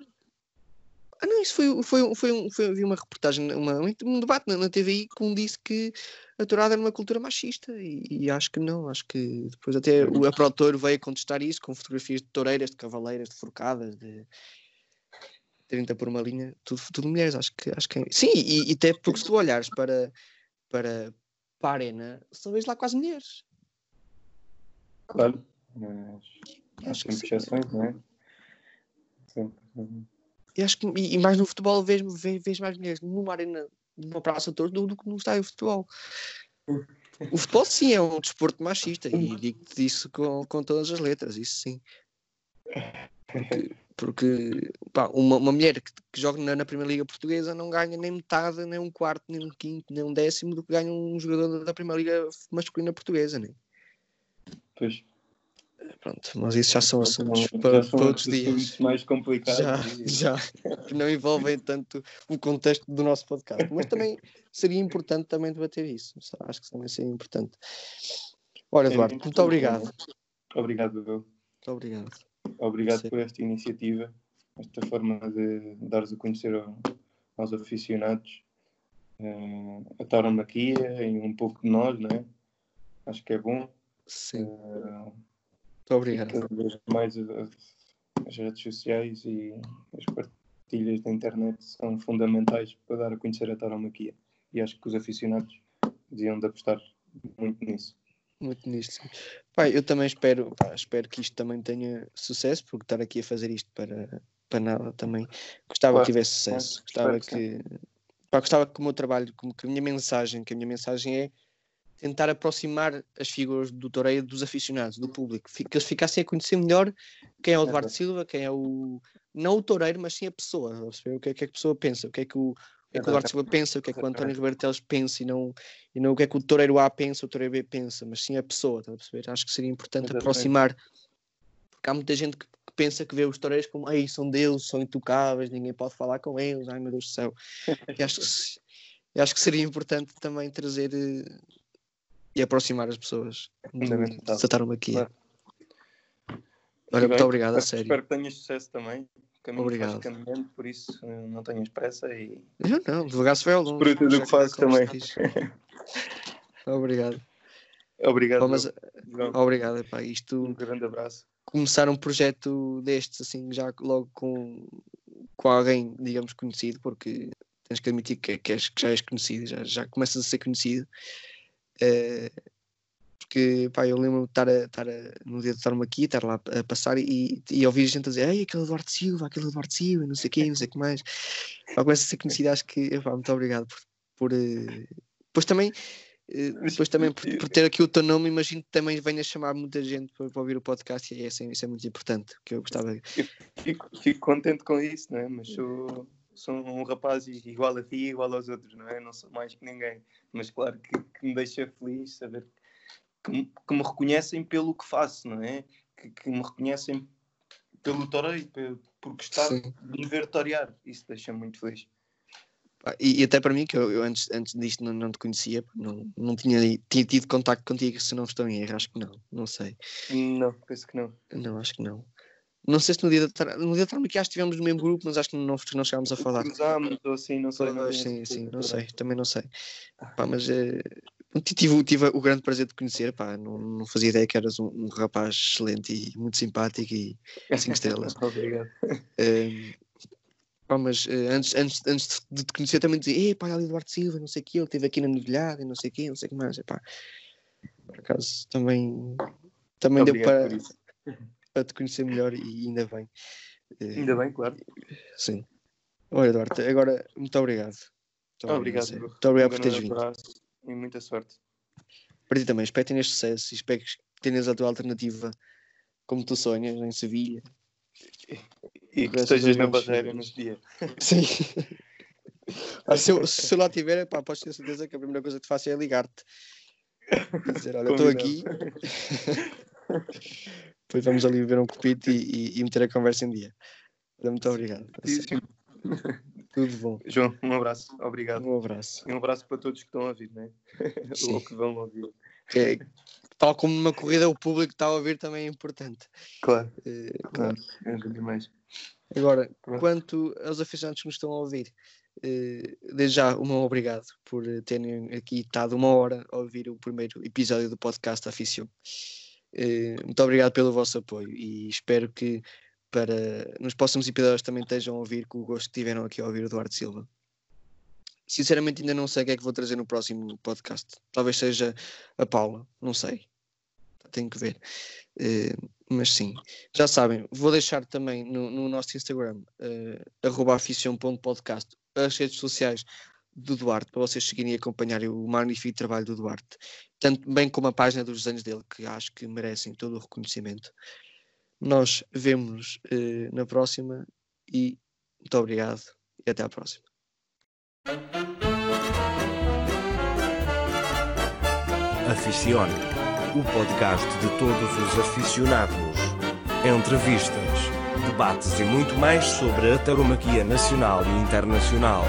Ah, não, isso foi, foi, foi, um, foi vi uma reportagem, uma, um debate na, na TVI que um disse que a tourada era uma cultura machista e, e acho que não, acho que depois até o a produtor veio contestar isso com fotografias de toureiras, de cavaleiras, de forcadas, de 30 por uma linha, tudo, tudo mulheres, acho que, acho que é- Sim, e, e até porque se tu olhares para, para, para a arena, só vês lá quase mulheres. Claro, mas Acho que exceções, não é? Sempre. E acho que e, mais no futebol vês, vês, vês mais mulheres numa arena, numa praça de do, do que no estádio de futebol. O futebol sim é um desporto machista e digo-te isso com, com todas as letras, isso sim. Porque, porque, pá, uma, uma mulher que, que joga na, na Primeira Liga Portuguesa não ganha nem metade, nem um quarto, nem um quinto, nem um décimo do que ganha um jogador da, da Primeira Liga masculina portuguesa, né? Pois. Pronto, mas isso já são assuntos Já para, são para outros dias. mais complicados. Já, já, que não envolvem tanto o contexto do nosso podcast. Mas também seria importante também debater isso. Acho que também seria importante. Ora, É Eduardo, muito muito obrigado. Obrigado, Bebel. Muito obrigado. Obrigado Sim. por esta iniciativa, esta forma de dares a conhecer ao- aos aficionados a tauromaquia e um pouco de nós, não é? Acho que é bom. Sim, eh, muito obrigado. cada vez mais a- as redes sociais e as partilhas da internet são fundamentais para dar a conhecer a tauromaquia. E acho que os aficionados deviam de apostar muito nisso. Muito nisto. sim. Pai, eu também espero, pá, espero que isto também tenha sucesso, porque estar aqui a fazer isto para, para nada também. Gostava Claro, que tivesse sucesso. Gostava espero que, pá, gostava que o meu trabalho, como que a minha mensagem, que a minha mensagem é tentar aproximar as figuras do Toreio dos aficionados, do público, que eles ficassem a conhecer melhor quem é o Eduardo. Silva, quem é o não o Toureiro, mas sim a pessoa, a perceber o que é que a pessoa pensa, o que é que o, o que é que o Eduardo Silva pensa, o que é que o António Ribeiro Teles pensa e não, e não o que é que o Toureiro A pensa, o Toureiro B pensa, mas sim a pessoa, estás a perceber? Acho que seria importante Exatamente. aproximar, porque há muita gente que, que pensa que vê os toureiros como Ei, são deuses, são intocáveis, ninguém pode falar com eles, ai meu Deus do céu. E acho que, acho que seria importante também trazer eh, e aproximar as pessoas Fundamental. da tauromaquia. Claro. Olha, muito obrigado, a sério. Espero que tenhas sucesso também. O caminho Obrigado. caminhando, por isso eh, não tenhas pressa e Eu não, devagar se vai ao longe. Desfruta do já que fazes também. Obrigado. obrigado. Pá, mas, João. obrigado, pá. Isto Um grande abraço. começar um projeto destes assim já logo com, com alguém digamos conhecido porque tens que admitir que, que, és- que já és conhecido já, já começas a ser conhecido Eh, porque pá, eu lembro-me de estar, a, estar a, no dia de estar-me aqui estar lá a passar e, e ouvir gente a dizer Ei, aquele Eduardo Silva, aquele Eduardo Silva não sei o quê, não sei o que mais pá, começa a ser conhecido acho que epá, muito obrigado por, por eh, depois também eh, depois também por, por ter aqui o teu nome, imagino que também venha chamar muita gente para, para ouvir o podcast e é, assim, isso é muito importante, que eu gostava. Fico, fico contente com isso, não é? Mas sou, sou um rapaz igual a ti, igual aos outros, não é? Não sou mais que ninguém. Mas claro que, que me deixa feliz saber que, me- que me reconhecem pelo que faço, não é? Que, que me reconhecem pelo toreio, por gostar de me ver torear. Isso deixa-me muito feliz. Pá, E, e até para mim, que eu, eu antes, antes disto não, não te conhecia, não, não tinha, tinha tido contacto contigo, se não estou em erro, acho que não, não sei. Não, penso que não. Não, acho que não. Não sei se no dia da, no dia da que estivemos no mesmo grupo, mas acho que não, não chegámos a falar. Cruzámos ou assim, não sei. Pois, sim, sim, não sei, também não sei. Pá, mas eh, tive, tive o grande prazer de conhecer, pá, não, não fazia ideia que eras um, um rapaz excelente e muito simpático e cinco estrelas. Obrigado. Eh, pá, mas eh, antes, antes, antes de te conhecer também dizia, ei, pá, ali Eduardo Silva, não sei o que, ele esteve aqui na novilhada e não sei o que, não sei o que mais. Epá, por acaso também, também deu para. Para te conhecer melhor e ainda bem. Eh, Ainda bem, claro. Sim. Olha, Eduardo, agora muito obrigado. Muito Obrigado. Hugo. Muito obrigado Um por teres vindo. abraço E muita sorte. Para ti também, espero que tenhas sucesso e espero que tenhas a tua alternativa como tu sonhas em Sevilha. E O que estejas na barreira nesse dia. Sim. Ah, se, eu, se eu lá estiver, pá, podes ter certeza que a primeira coisa que te faço é ligar-te. E Dizer, olha, estou aqui. Depois vamos ali ver um copito e, e, e meter a conversa em dia. Muito obrigado. Sim. Tudo bom. João, um abraço. Obrigado. Um abraço. E um abraço para todos que estão a ouvir, né? Sim. Ou que vão ouvir. É, tal como numa corrida o público que está a ouvir também é importante. Claro, Eh, claro. É demais. Agora, Pronto. quanto aos aficionados que nos estão a ouvir, eh, desde já, um obrigado por terem aqui estado uma hora a ouvir o primeiro episódio do podcast Aficion. Eh, muito obrigado pelo vosso apoio e espero que para nos próximos episódios também estejam a ouvir com o gosto que tiveram aqui a ouvir o Eduardo Silva. Sinceramente, ainda não sei o que é que vou trazer no próximo podcast. Talvez seja a Paula, não sei. Tenho que ver. Eh, mas sim, já sabem, vou deixar também no, no nosso Instagram, uh, as redes sociais do Duarte, para vocês seguirem e acompanharem o magnífico trabalho do Duarte, tanto bem como a página dos desenhos dele, que acho que merecem todo o reconhecimento. Nós vemos uh, na próxima e muito obrigado e até à próxima. Aficione, o podcast de todos os aficionados. Entrevistas, debates e muito mais sobre a taromaquia nacional e internacional.